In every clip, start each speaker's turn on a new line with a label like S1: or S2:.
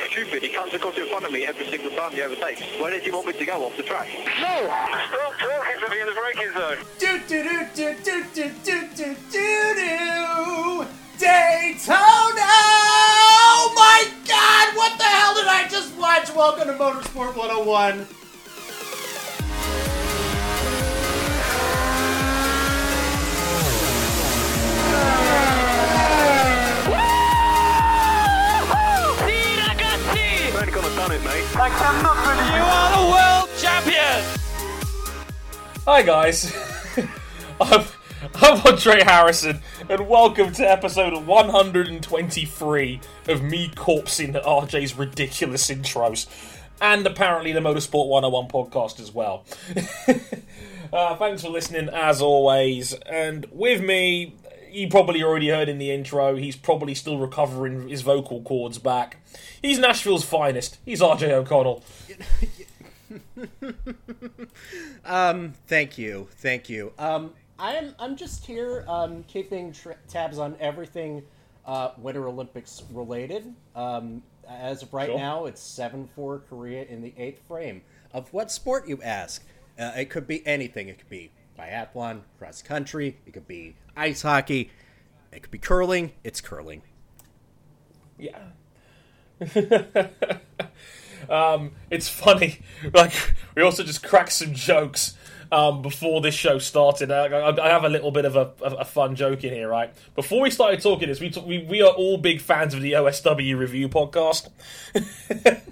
S1: so stupid. He comes across in front of me every single time he overtakes. Where did you want me to go off the track?
S2: No! Stop talking to me in the braking zone.
S3: Do do do do do do do do do do Daytona! Oh my God! What the hell did I just watch? Welcome to Motorsport 101.
S2: I cannot believe you are the world champion!
S4: Hi guys, I'm, I'm Andre Harrison, and welcome to episode 123 of me corpsing RJ's ridiculous intros, and apparently the Motorsport 101 podcast as well. uh, thanks for listening as always, and with me, you probably already heard in the intro, he's probably still recovering his vocal cords back. He's Nashville's finest. He's RJ O'Connell.
S3: Um, thank you, thank you. Um, I'm I'm just here, um, keeping tra- tabs on everything, uh, Winter Olympics related. Um, as of right
S4: Sure.
S3: now, it's seven four Korea in the eighth frame. Of what sport, you ask? Uh, it could be anything. It could be biathlon, cross country. It could be ice hockey. It could be curling. It's curling.
S4: Yeah. um, it's funny. Like we also just cracked some jokes um, before this show started. I, I, I have a little bit of a, a, fun joke in here, right? Before we started talking this, we, t- we we are all big fans of the OSW review podcast,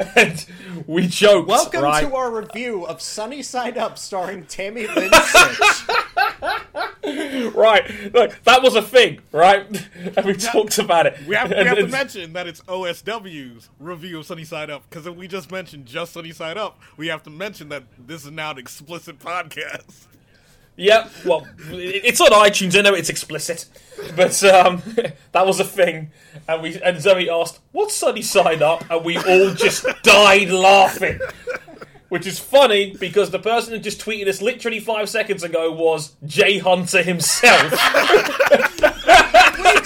S4: and we joked.
S3: Welcome
S4: right?
S3: to our review of Sunny Side Up, starring Tammy Lynn
S4: right. Look, that was a thing, right? And we talked about it.
S5: We have, we
S4: And-
S5: have to mention that it's OSW's review of Sunny Side Up because if we just mentioned just Sunny Side Up, we have to mention that this is now an explicit podcast.
S4: Yep. Well, it's on iTunes. I know it's explicit, but um, that was a thing. And we and Zoe asked, "What's Sunny Side Up?" And we all just died laughing. Which is funny because the person who just tweeted us literally five seconds ago was Jay Hunter himself,
S3: we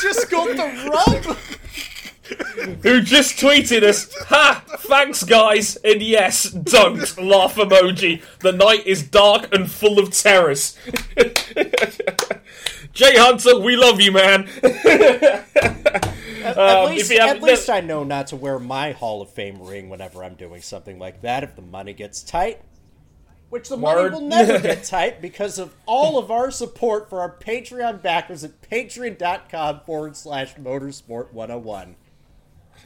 S3: just got the rub.
S4: Who just tweeted us, "Ha! Thanks, guys, and yes, don't laugh emoji. The night is dark and full of terrors." Jay Hunter, we love you, man.
S3: At,
S4: Um,
S3: least,
S4: have-
S3: at least I know not to wear my Hall of Fame ring whenever I'm doing something like that. If the money gets tight, which the
S4: Word.
S3: money will never get tight because of all of our support for our Patreon backers at patreon.com forward slash motorsport 101.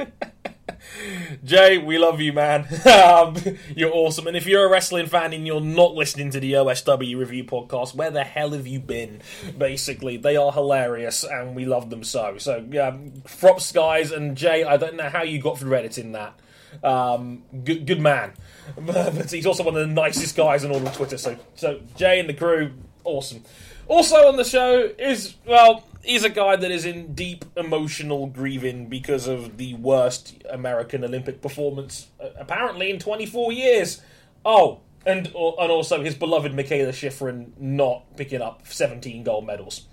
S4: Jay, we love you, man. um, you're awesome. And if you're a wrestling fan and you're not listening to the OSW review podcast, where the hell have you been? Basically, they are hilarious and we love them so. So, yeah, props, guys. And Jay, I don't know how you got through editing that. Um, good, good man. But he's also one of the nicest guys on all of Twitter. So, so Jay and the crew, awesome. Also on the show is, well, he's a guy that is in deep emotional grieving because of the worst American Olympic performance, uh, apparently in 24 years. Oh, and and also his beloved Mikaela Shiffrin not picking up 17 gold medals.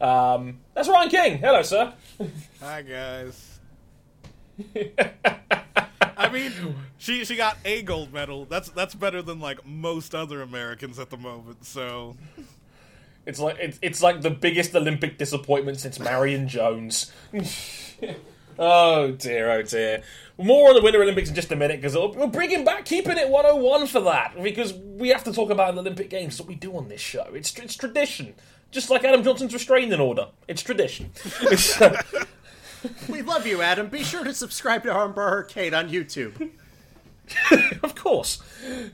S4: Um, that's Ryan King. Hello, sir.
S5: Hi guys. I mean, she she got a gold medal. That's that's better than like most other Americans at the moment. So
S4: It's like it's, it's like the biggest Olympic disappointment since Marion Jones. oh dear, oh dear. More on the Winter Olympics in just a minute because we're bringing back keeping it 101 for that because we have to talk about the Olympic Games. It's what we do on this show. It's it's tradition, just like Adam Johnson's restraining order. It's tradition.
S3: We love you, Adam. Be sure to subscribe to Armbar Arcade on YouTube.
S4: of course.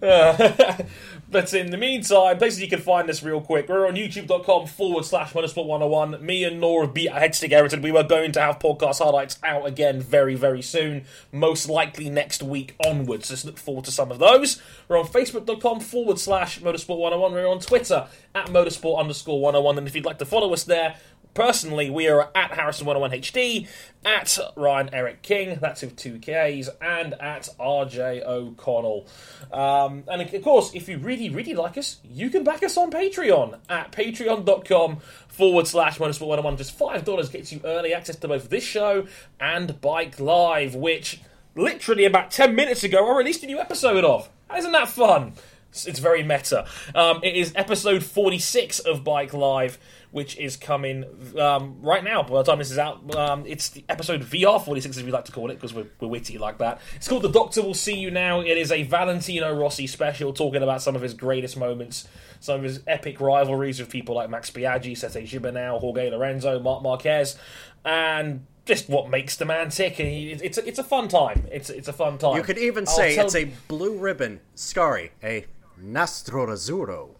S4: Uh, but in the meantime, places you can find us real quick. We're on youtube.com forward slash motorsport 101. Me and Nora beat our heads together and we were going to have podcast highlights out again very, very soon. Most likely next week onwards. Just look forward to some of those. We're on facebook.com forward slash motorsport 101. We're on Twitter at motorsport underscore 101. And if you'd like to follow us there, Personally, we are at Harrison101HD, at Ryan Eric King, that's with two Ks, and at RJ O'Connell. Um, and of course, if you really, really like us, you can back us on Patreon at patreon.com forward slash motorsport101. Just $5 gets you early access to both this show and Bike Live, which literally about 10 minutes ago, I released a new episode of. Isn't that fun? It's, it's very meta. Um, it is episode 46 of Bike Live, which is coming um, right now. By the time this is out, um, it's the episode VR 46, as we like to call it, because we're, we're witty like that. It's called The Doctor Will See You Now. It is a Valentino Rossi special talking about some of his greatest moments, some of his epic rivalries with people like Max Biaggi, Sete Gibernau, Jorge Lorenzo, Marc Marquez, and just what makes the man tick. And he, it's, a, it's a fun time. It's, it's a fun time.
S3: You could even
S4: I'll
S3: say
S4: tell-
S3: it's a blue ribbon. Scary, a nastro azzurro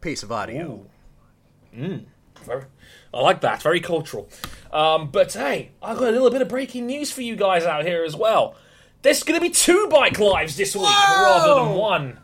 S3: piece of audio.
S4: Very, I like that. Very cultural. Um, but hey, I've got a little bit of breaking news for you guys out here as well. There's going to be two bike lives this week rather than one.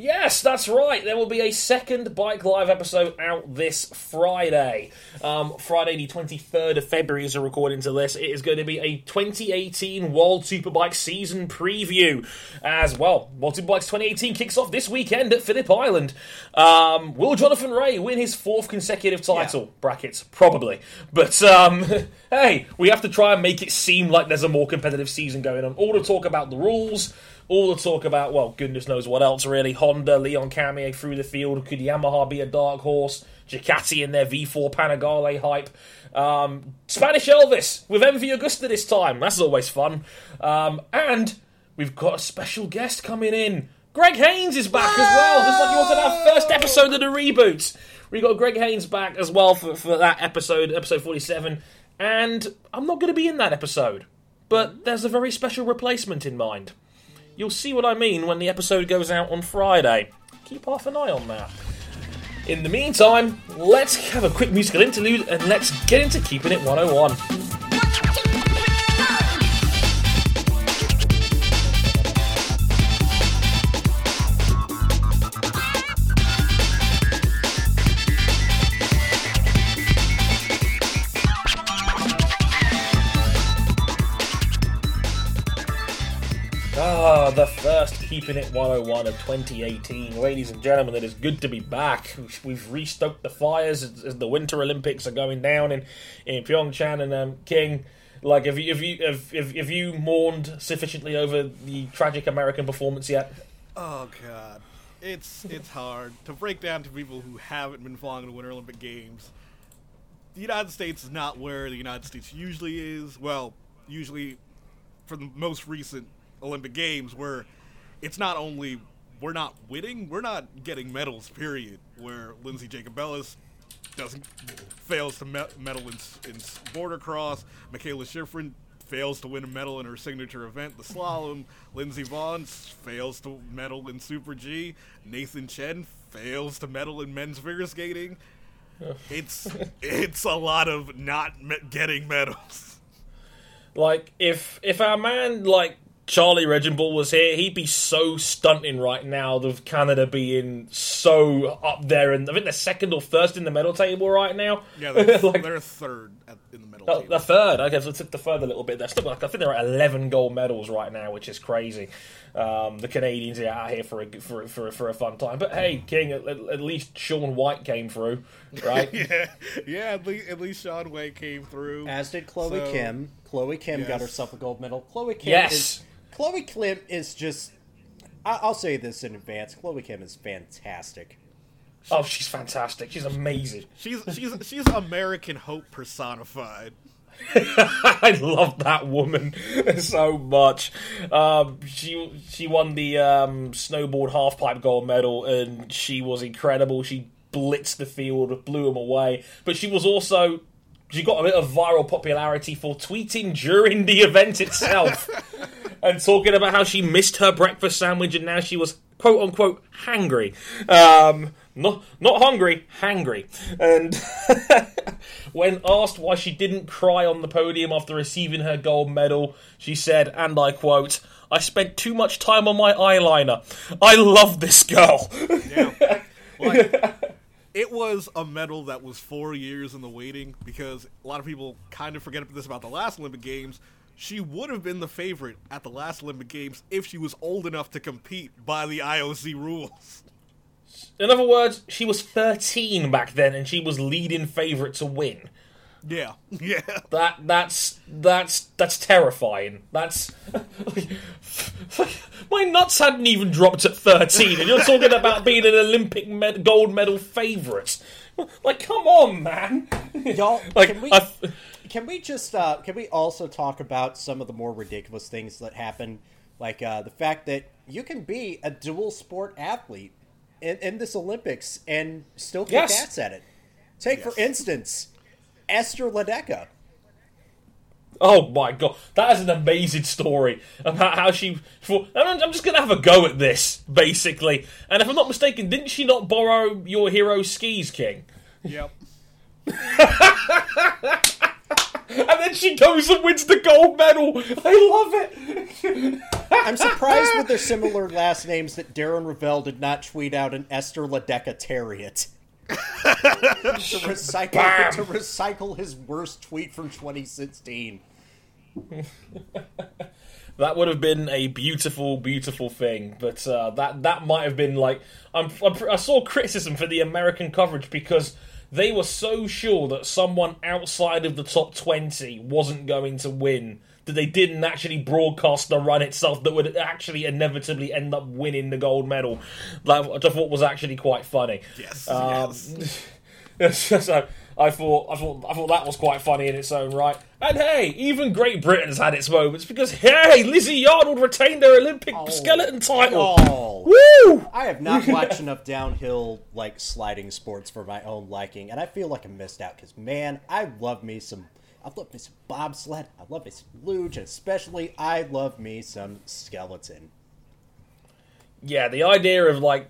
S4: Yes, that's right. There will be a second Bike Live episode out this Friday. Um, Friday, the 23rd of February, as a recording to this. It is going to be a 2018 World Superbike season preview. As well, World Superbikes 2018 kicks off this weekend at Phillip Island. Um, will Jonathan Rea win his fourth consecutive title? Brackets, probably. But um, hey, we have to try and make it seem like there's a more competitive season going on. All to talk about the rules all the talk about, well, goodness knows what else, really. Honda, Leon Camier through the field. Could Yamaha be a dark horse? Ducati in their V4 Panigale hype. Um, Spanish Elvis with MV Agusta this time. That's always fun. Um, and we've got a special guest coming in. Greg Haynes is back as well, just like he was in our first episode of the reboot. We got Greg Haynes back as well for, for that episode, episode 47. And I'm not going to be in that episode, but there's a very special replacement in mind. You'll see what I mean when the episode goes out on Friday. Keep half an eye on that. In the meantime, let's have a quick musical interlude and let's get into Keeping It 101. The first Keeping It 101 of 2018. Ladies and gentlemen, it is good to be back. We've restoked the fires as, as the Winter Olympics are going down in, in Pyeongchang. And um, King, like, have you, have, you, have, have, have you mourned sufficiently over the tragic American performance yet?
S5: Oh god, it's it's hard to break down to people who haven't been following the Winter Olympic Games. The United States is not where the United States usually is. Well, usually for the most recent Olympic Games, where it's not only we're not winning, we're not getting medals. Period. Where Lindsey Jacobellis doesn't fails to me- medal in, in border cross. Mikaela Shiffrin fails to win a medal in her signature event, the slalom. Lindsey Vonn fails to medal in Super G. Nathan Chen fails to medal in men's figure skating. It's it's a lot of not me- getting medals.
S4: Like, if if our man, like, Charlie Reginbull was here, he'd be so stunting right now of Canada being so up there. And I think they're second or first in the medal table right now.
S5: Yeah, they're,
S4: Like-
S5: they're third at, in the medal
S4: Oh,
S5: table.
S4: the third. I guess I took the third a little bit. They're still like I think they're at eleven gold medals right now, which is crazy. Um, the Canadians are out here for a for for, for a fun time. But hey, King, at, at least Shaun White came through, right?
S5: yeah, yeah. At least, at least Shaun White came through.
S3: As did Chloe
S5: So-
S3: Kim. Chloe Kim got herself a gold medal. Chloe Kim
S4: Yes.
S3: is Chloe Kim is just. I- I'll say this in advance. Chloe Kim is fantastic.
S4: oh, she's fantastic. She's amazing.
S5: She's she's she's American hope personified.
S4: I love that woman so much. Um, she she won the um, snowboard halfpipe gold medal, and she was incredible. She blitzed the field, blew them away. But she was also she got a bit of viral popularity for tweeting during the event itself and talking about how she missed her breakfast sandwich and now she was quote unquote hangry. Um, not not hungry, hangry. And when asked why she didn't cry on the podium after receiving her gold medal, she said, and I quote, I spent too much time on my eyeliner. I love this girl.
S5: Yeah. Like, it was a medal that was four years in the waiting because a lot of people kind of forget this about the last Olympic Games. She would have been the favorite at the last Olympic Games if she was old enough to compete by the IOC rules.
S4: In other words, she was 13 back then and she was leading favourite to win.
S5: Yeah, yeah.
S4: That that's that's that's terrifying. That's my nuts hadn't even dropped at thirteen, and you're talking about being an Olympic med- gold medal favourite. Like, come on, man.
S3: Y'all,
S4: Like,
S3: can we
S4: I-
S3: can we just uh, can we also talk about some of the more ridiculous things that happen, like uh, the fact that you can be a dual sport athlete in, in this Olympics and still kick
S4: Yes.
S3: ass at it. Take for instance, Ester Ledecká.
S4: Oh my god, that is an amazing story about how she. For, I'm I'm just gonna have a go at this, basically. And if I'm not mistaken, didn't she not borrow your hero skis, King?
S5: Yep.
S4: And then she goes and wins the gold medal. I love it.
S3: I'm surprised with their similar last names that Darren Rovell did not tweet out an Ester Ledecká Terriot. to recycle
S4: Bam.
S3: to recycle his worst tweet from 2016.
S4: That would have been a beautiful, beautiful thing. But uh, that that might have been like I'm, I'm, I saw criticism for the American coverage because they were so sure that someone outside of the top twenty wasn't going to win that they didn't actually broadcast the run itself that would actually inevitably end up winning the gold medal. Like, I thought was actually quite funny.
S5: Yes.
S4: Um,
S5: yes.
S4: so I thought, I thought, I thought that was quite funny in its own right. And hey, even Great Britain's had its moments because hey, Lizzy Yarnold retained her Olympic oh. skeleton title.
S3: Oh.
S4: Woo!
S3: I have not watched enough downhill like sliding sports for my own liking, and I feel like I missed out because man, I love me some. I love me some bobsled. I love me some luge, and especially I love me some skeleton.
S4: Yeah, the idea of like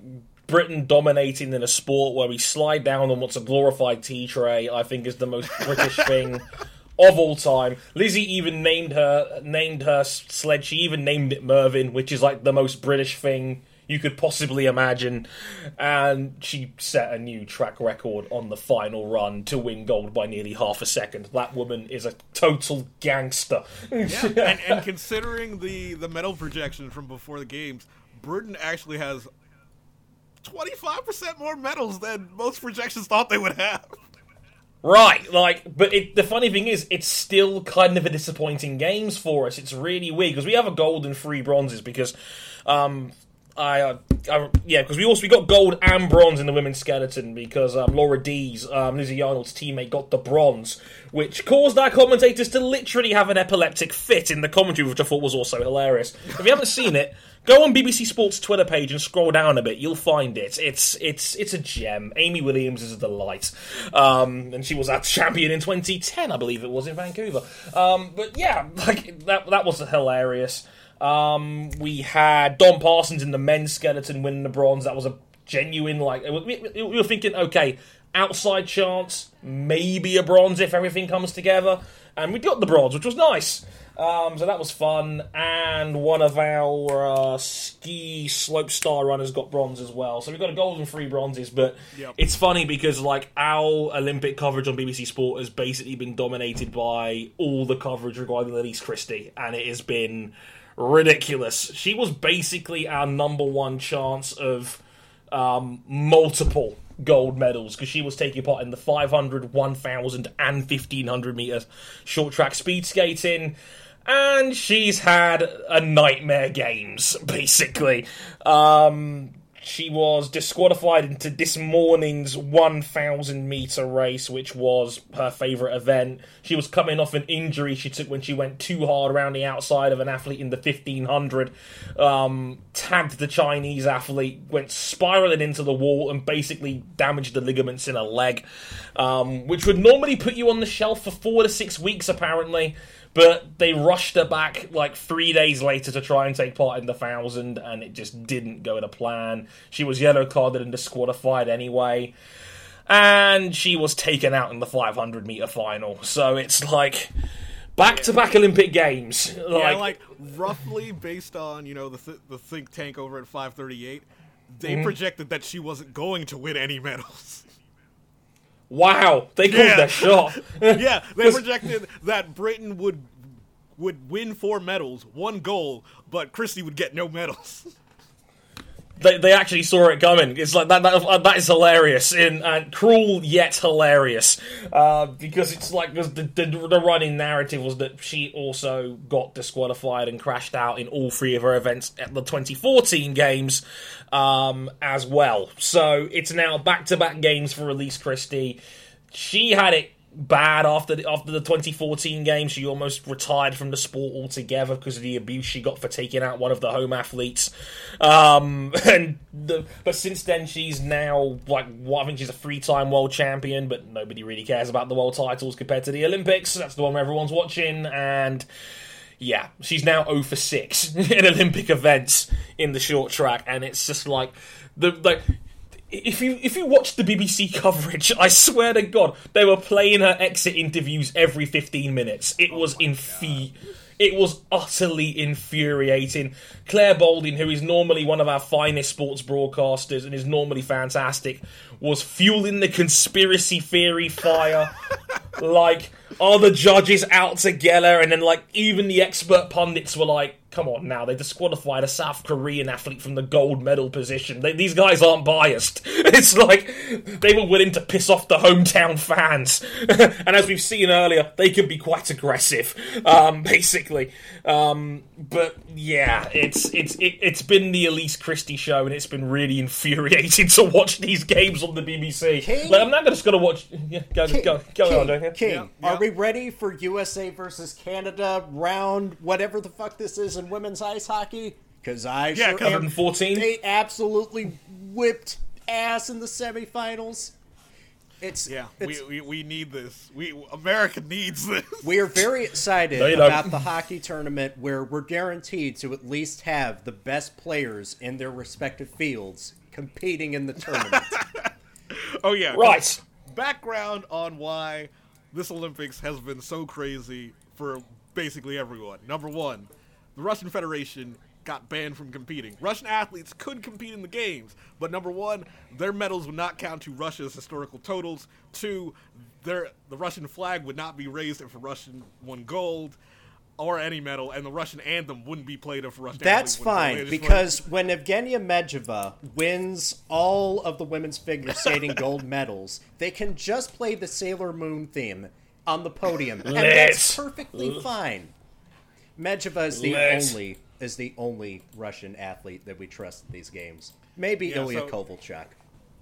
S4: Britain dominating in a sport where we slide down on what's a glorified tea tray, I think is the most British thing of all time. Lizzie even named her named her sled. She even named it Mervyn, which is like the most British thing you could possibly imagine. And she set a new track record on the final run to win gold by nearly half a second. That woman is a total gangster.
S5: Yeah, and, and considering the the medal projection from before the games, Britain actually has 25% more medals than most projections thought they would have.
S4: Right, like, but it, the funny thing is, it's still kind of a disappointing games for us. It's really weird because we have a gold and three bronzes because, um, I, uh, I yeah, because we also we got gold and bronze in the women's skeleton because um, Laura Deas, um, Lizzy Yarnold's teammate, got the bronze, which caused our commentators to literally have an epileptic fit in the commentary, which I thought was also hilarious. If you haven't seen it, go on BBC Sports Twitter page and scroll down a bit. You'll find it. It's it's it's a gem. Amy Williams is a delight, um, and she was our champion in 2010, I believe it was in Vancouver. Um, but yeah, like that that was hilarious. Um, we had Dom Parsons in the men's skeleton winning the bronze. That was a genuine like we, we- we were thinking, okay, outside chance, maybe a bronze if everything comes together, and we got the bronze, which was nice. Um, so that was fun, and one of our uh, ski slope star runners got bronze as well. So we've got a gold and three bronzes, but
S5: Yep.
S4: it's funny because like our Olympic coverage on BBC Sport has basically been dominated by all the coverage regarding Elise Christie, and it has been ridiculous. She was basically our number one chance of um, multiple gold medals because she was taking part in the 500, 1000, and 1500 meter short track speed skating. And she's had a nightmare games, basically. Um, she was disqualified into this morning's 1000 meter race, which was her favourite event. She was coming off an injury she took when she went too hard around the outside of an athlete in the 1500. Um, tagged the Chinese athlete, went spiraling into the wall, and basically damaged the ligaments in her leg, um, which would normally put you on the shelf for four to six weeks, apparently but they rushed her back like three days later to try and take part in the thousand, and it just didn't go to plan. She was yellow carded and disqualified anyway, and she was taken out in the 500 meter final. So it's like back to back Olympic Games.
S5: yeah,
S4: Like,
S5: like roughly based on you know the th- the think tank over at 538, they
S4: Mm-hmm.
S5: projected that she wasn't going to win any medals.
S4: Wow, they called
S5: Yeah.
S4: their shot.
S5: yeah, they projected that Britain would would win four medals, one gold, but Christie would get no medals.
S4: they, they actually saw it coming. It's like that that, that is hilarious and, and cruel yet hilarious uh, because it's like the, the the running narrative was that she also got disqualified and crashed out in all three of her events at the 2014 games um, as well. So it's now back to back games for Elise Christie. She had it bad after the, after the 2014 game. She almost retired from the sport altogether because of the abuse she got for taking out one of the home athletes. Um, and the, but since then, she's now like well, I think she's a three-time world champion, but nobody really cares about the world titles compared to the Olympics. That's the one where everyone's watching and. Yeah, she's now 0 for 6 in Olympic events in the short track, and it's just like the like if you if you watch the BBC coverage, I swear to God, they were playing her exit interviews every fifteen minutes. It oh was infi- It was utterly infuriating. Clare Balding, who is normally one of our finest sports broadcasters and is normally fantastic, was fueling the conspiracy theory fire. like, are the judges out together? And then, like, even the expert pundits were like, come on now, they disqualified a South Korean athlete from the gold medal position. They, these guys aren't biased. It's like they were willing to piss off the hometown fans. and as we've seen earlier, they can be quite aggressive, um, basically. Um, but yeah, it's it's it, it's been the Elise Christie show, and it's been really infuriating to watch these games on the BBC.
S3: King?
S4: Like, I'm not just going to watch. Yeah, go
S3: King,
S4: go go
S3: King,
S4: on, don't you?
S3: King,
S5: Yeah,
S3: are
S5: yeah.
S3: we ready for USA versus Canada round whatever the fuck this is in women's ice hockey? Because I
S5: Yeah,
S3: sure
S5: 'cause
S3: am.
S4: 114?
S3: They absolutely whipped ass in the semifinals. It's
S5: Yeah,
S3: It's,
S5: we, we, we need this. We America needs this.
S3: We are very excited
S4: No, you don't.
S3: about the hockey tournament where we're guaranteed to at least have the best players in their respective fields competing in the tournament.
S5: Oh yeah,
S4: Right.
S5: Background on why this Olympics has been so crazy for basically everyone. Number one, the Russian Federation got banned from competing. Russian athletes could compete in the games, but number one, their medals would not count to Russia's historical totals. Two, their the Russian flag would not be raised if a Russian won gold. Or any medal, and the Russian anthem wouldn't be played if a Russian.
S3: That's
S5: athlete won gold. They
S3: fine
S5: just
S3: because when Evgenia Medveda wins all of the women's figure skating gold medals, they can just play the Sailor Moon theme on the podium, and that's perfectly fine. Medveda is the
S4: Lit.
S3: only is the only Russian athlete that we trust in these games. Maybe
S5: Yeah,
S3: Ilya
S5: so-
S3: Kovalchuk.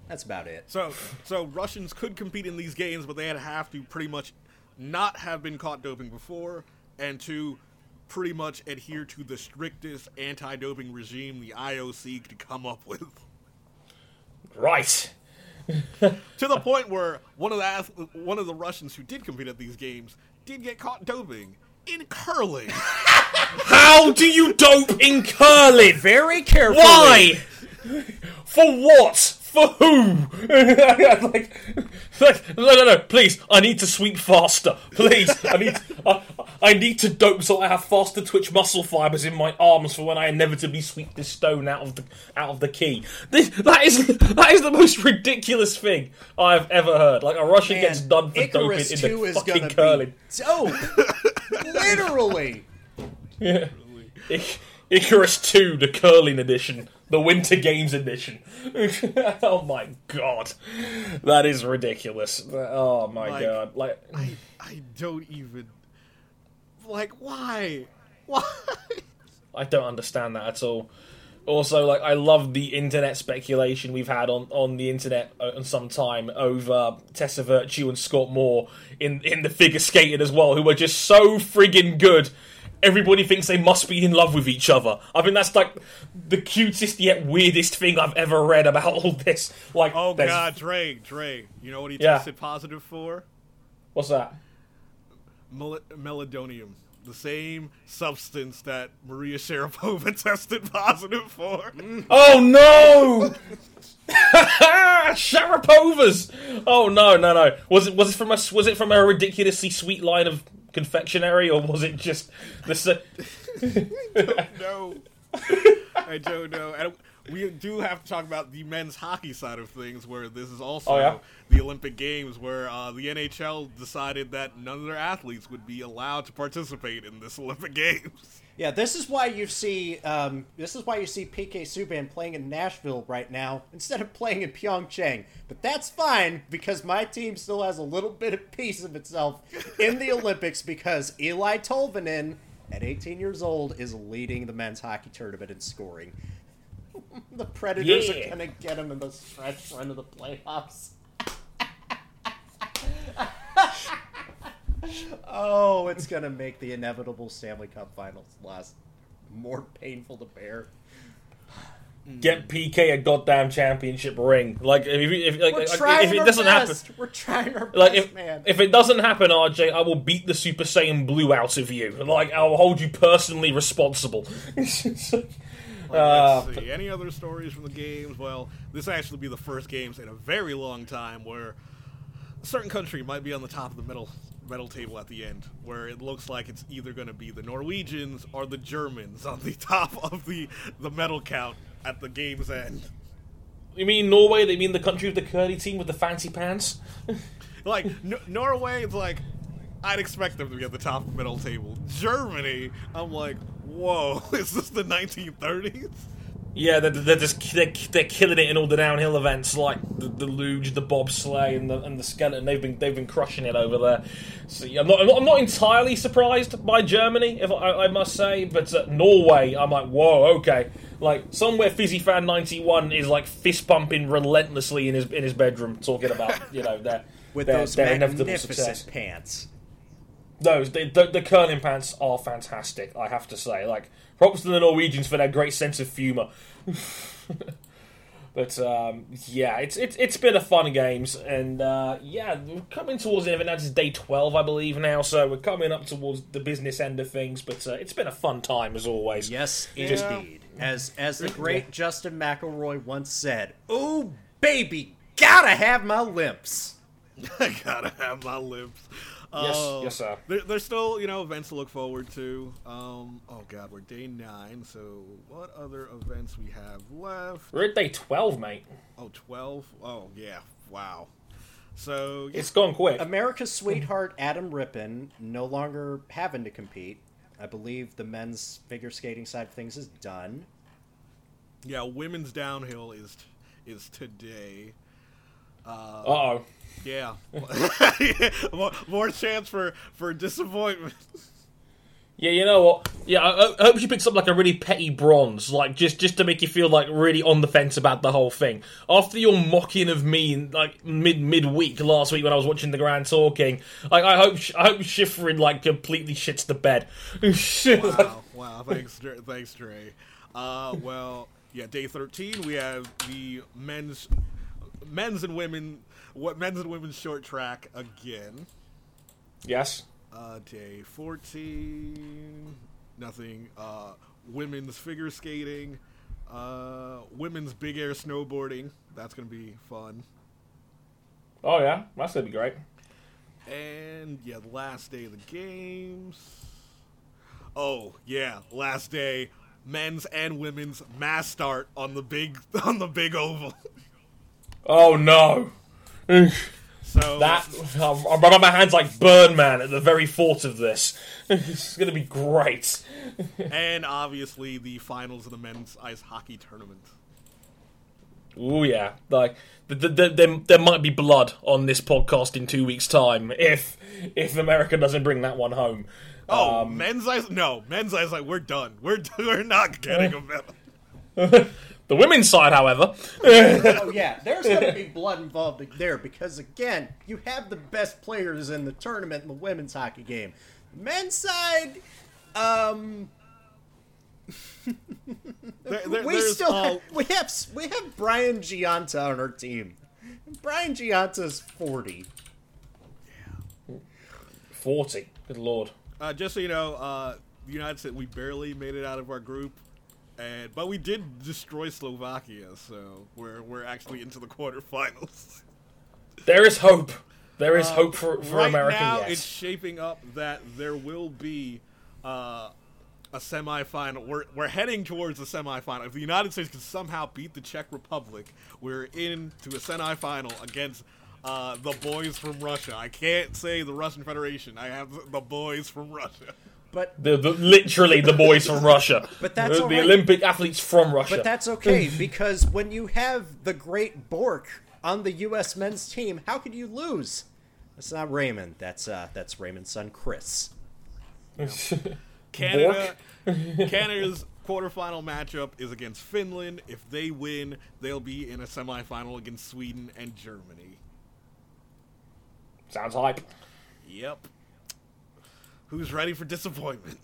S3: That's about it.
S5: So, so Russians could compete in these games, but they'd have to pretty much not have been caught doping before, and to pretty much adhere to the strictest anti-doping regime the IOC could come up with.
S4: Right.
S5: to the point where one of the one of the Russians who did compete at these games did get caught doping in curling.
S4: How do you dope in curling?
S3: Very carefully.
S4: Why? For what? For who? like, like, no, no, no! Please, I need to sweep faster. Please, I need, I, I need to dope so I have faster twitch muscle fibers in my arms for when I inevitably sweep this stone out of the out of the key. This, that is that is the most ridiculous thing I've ever heard. Like a Russian
S3: Man,
S4: gets done for
S3: Icarus
S4: doping in the fucking curling.
S3: be dope. Literally.
S4: I- Icarus 2, the curling edition, the Winter Games edition. oh my god, that is ridiculous. Oh my
S5: Like-
S4: god, like
S5: I I don't even like why why.
S4: I don't understand that at all. Also, like I love the internet speculation we've had on, on the internet uh, on some time over Tessa Virtue and Scott Moir in in the figure skating as well, who were just so friggin' good. Everybody thinks they must be in love with each other. I mean, that's like the cutest yet weirdest thing I've ever read about all this. Like,
S5: Oh
S4: there's-
S5: God, Dre, Dre, you know what he
S4: Yeah.
S5: tested positive for?
S4: what's that?
S5: Mel- melodonium, the same substance that Maria Sharapova tested positive for.
S4: Oh no! Sharapovas! Oh no, no, no! Was it was it from a was it from a ridiculously sweet line of confectionery, or was it just the? s-
S5: no, I don't know. And we do have to talk about the men's hockey side of things, where this is also
S4: Oh, yeah?
S5: the Olympic Games, where uh, the NHL decided that none of their athletes would be allowed to participate in this Olympic Games.
S3: Yeah, this is why you see um, this is why you see PK Subban playing in Nashville right now instead of playing in Pyeongchang. But that's fine because my team still has a little bit of piece of itself in the Olympics because Eli Tolvanen, at 18 years old, is leading the men's hockey tournament in scoring. the Predators
S4: Yeah.
S3: are gonna get him in the stretch run of the playoffs. oh, it's gonna make the inevitable Stanley Cup Finals loss more painful to bear.
S4: Get PK a goddamn championship ring. Like if, if, like,
S3: We're
S4: like,
S3: trying
S4: if it doesn't happen,
S3: best. We're trying our
S4: like
S3: best,
S4: if
S3: man.
S4: if it doesn't happen, RJ, I will beat the Super Saiyan Blue out of you. Like I'll hold you personally responsible. Uh,
S5: Let's see. Any other stories from the games? Well, this actually be the first games in a very long time where a certain country might be on the top of the medal medal table at the end, where it looks like it's either going to be the Norwegians or the Germans on the top of the the medal count at the game's end.
S4: you mean Norway? They mean the country with the curly team with the fancy pants?
S5: Like N- Norway, it's like I'd expect them to be at the top of the medal table. Germany, I'm like, whoa, is this the 1930s?
S4: Yeah, they're, they're just they're, they're killing it in all the downhill events like the, the luge, the bobsleigh, and the and the skeleton. They've been they've been crushing it over there. So yeah, I'm not I'm not, I'm not entirely surprised by Germany, if I, I must say, but uh, Norway, I'm like, whoa, okay. Like somewhere Fizzy Fan 91 is like fist pumping relentlessly in his in his bedroom, talking about you know their
S3: with
S4: their,
S3: those
S4: their inevitable
S3: magnificent
S4: success.
S3: pants.
S4: Those the, the the curling pants are fantastic. I have to say, like props to the Norwegians for their great sense of humour. but um, yeah, it's it's it's been a fun games, and uh, yeah, we're coming towards the end of it. Now this is day twelve, I believe now, so we're coming up towards the business end of things. But uh, it's been a fun time as always.
S3: Yes,
S5: Yeah.
S3: indeed. As as the great Justin McElroy once said, "Oh baby, gotta have my limps."
S5: I gotta have my lips.
S4: Yes,
S5: Uh,
S4: yes, sir.
S5: There, there's still, you know, events to look forward to. Um, oh God, we're day nine. So what other events we have left?
S4: We're at day twelve, mate.
S5: Oh, 12? Oh yeah, wow. So
S4: It's gone quick.
S3: America's sweetheart Adam Rippon no longer having to compete. I believe the men's figure skating side of things is done.
S5: yeah, women's downhill is is today.
S4: Uh oh.
S5: Yeah, more, more chance for for disappointment.
S4: Yeah, you know what? Yeah, I, I hope she picks up like a really petty bronze, like just just to make you feel like really on the fence about the whole thing. After your mocking of me, in, like mid midweek last week when I was watching the Grand Talking, like I hope I hope Shiffrin like completely shits the bed.
S5: Wow, wow. Thanks, thanks, Dre. Uh, well, yeah. Day thirteen, we have the men's, men's and women, what men's and women's short track again.
S4: yes.
S5: Uh, day fourteen, nothing. Uh, women's figure skating, uh, women's big air snowboarding. That's gonna be fun.
S4: Oh yeah, that's gonna be great.
S5: And yeah, the last day of the games. Oh yeah, last day, men's and women's mass start on the big on the big oval.
S4: Oh no.
S5: So
S4: That I'm, I'm rubbing my hands like Birdman at the very thought of this. it's gonna be great.
S5: and obviously the finals of the men's ice hockey tournament.
S4: Oh yeah, like th- th- th- there, there might be blood on this podcast in two weeks' time if if America doesn't bring that one home.
S5: Oh,
S4: Um,
S5: men's ice? No, men's ice. Like we're done. We're we're not getting a medal.
S4: the women's side, however,
S3: Oh yeah, there's gonna be blood involved there because again, you have the best players in the tournament in the women's hockey game. Men's side, um,
S5: There- there-
S3: we still
S5: uh,
S3: have, we have we have Brian Gionta on our team. Brian Gionta's forty.
S4: forty. Good lord.
S5: Uh, just so you know, uh, the United States we barely made it out of our group, and but we did destroy Slovakia, so we're we're actually into the quarterfinals.
S4: There is hope. There is hope for, for
S5: right
S4: America.
S5: now,
S4: yes.
S5: it's shaping up that there will be uh, a semifinal. We're we're heading towards a semifinal. If the United States can somehow beat the Czech Republic, we're into a semifinal against uh, the boys from Russia. I can't say the Russian Federation. I have the boys from Russia.
S3: But
S4: The, the, literally the boys from Russia.
S3: But that's
S4: the, the
S3: right.
S4: Olympic athletes from Russia.
S3: but that's okay because when you have the great Bourque on the U.S. men's team, how could you lose? That's not Raymond. That's uh, that's Raymond's son Chris.
S5: Canada, Canada's quarterfinal matchup is against Finland. If they win, they'll be in a semifinal against Sweden and Germany.
S4: Sounds hype.
S5: Yep. Who's ready for disappointment?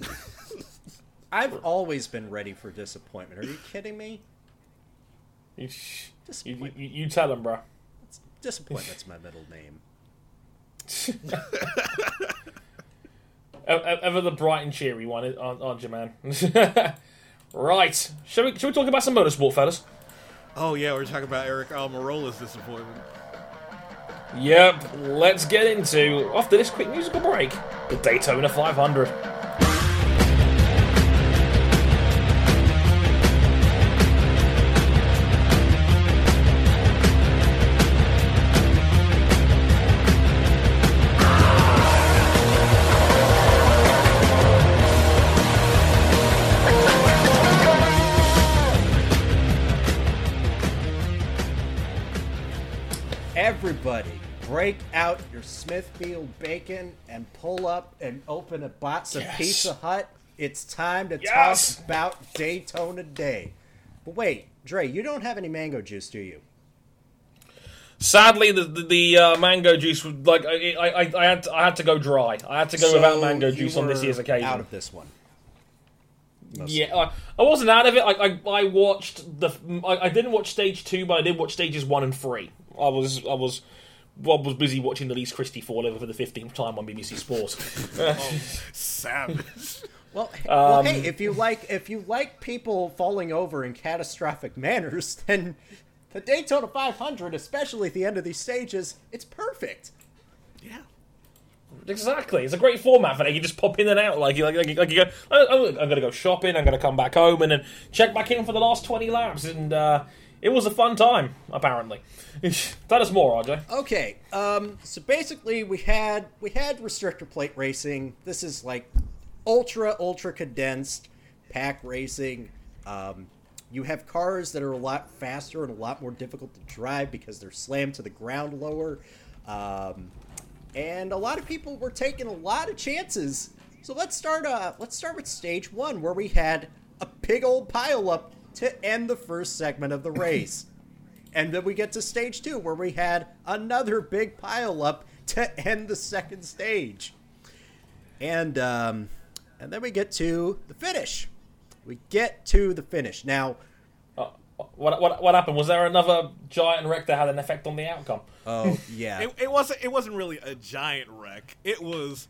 S3: I've always been ready for disappointment. Are you kidding me?
S4: You, you,
S3: Disappointment.
S4: you, you tell him, bro.
S3: Disappointment's my middle name.
S4: Ever the bright and cheery one, aren't, aren't you, man? right. Shall we, shall we talk about some motorsport, fellas?
S5: oh yeah, we're talking about Eric Almirola's disappointment.
S4: Yep, let's get into, after this quick musical break, the Daytona 500.
S3: Break out your Smithfield bacon and pull up and open a box of
S4: Yes.
S3: Pizza Hut. It's time to
S4: Yes.
S3: talk about Daytona Day. But wait, Dre, you don't have any mango juice, do you?
S4: Sadly, the the, the uh, mango juice was like I, I, I, I had to, I had to go dry. I had to go without mango juice on this year's occasion.
S3: Out of this one. Most-
S4: Yeah, I, I wasn't out of it. I, I, I watched the. I, I didn't watch stage two, but I did watch stages one and three. I was I was. Rob was busy watching the Elise Christie fall over for the fifteenth time on BBC Sports.
S5: Savage.
S3: Well, well,
S4: Um,
S3: hey, if you like if you like people falling over in catastrophic manners, then the Daytona 500, especially at the end of these stages, it's perfect.
S5: yeah.
S4: exactly, it's a great format for that. You just pop in and out like you like, like, like you go. Oh, oh, I'm going to go shopping. I'm going to come back home and then check back in for the last twenty laps, and uh, it was a fun time. Apparently, tell us more, RJ.
S3: Okay, um, so basically we had we had restrictor plate racing. This is like ultra ultra condensed pack racing. Um, you have cars that are a lot faster and a lot more difficult to drive because they're slammed to the ground lower. Um, and a lot of people were taking a lot of chances. So let's start. Uh, let's start with stage one, where we had a big old pileup to end the first segment of the race. And then we get to stage two, where we had another big pileup to end the second stage. And um, and then we get to the finish. We get to the finish. Now,
S4: Uh, what, what what happened? Was there another giant wreck that had an effect on the outcome?
S3: oh yeah,
S5: It, it wasn't. It wasn't really a giant wreck. It was.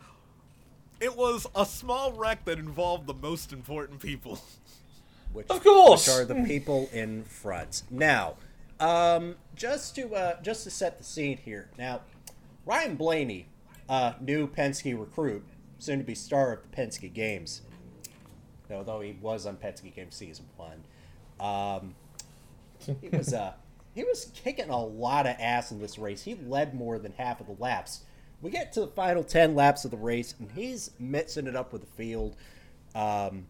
S5: It was a small wreck that involved the most important people.
S3: which,
S4: Of course.
S3: which are the people in front. Now, um, just to uh, just to set the scene here. Now, Ryan Blaney, uh, new Penske recruit, soon to be star of the Penske Games, although he was on Penske Games season one. Um, he was uh, he was kicking a lot of ass in this race. He led more than half of the laps. We get to the final ten laps of the race, and he's mixing it up with the field. Um,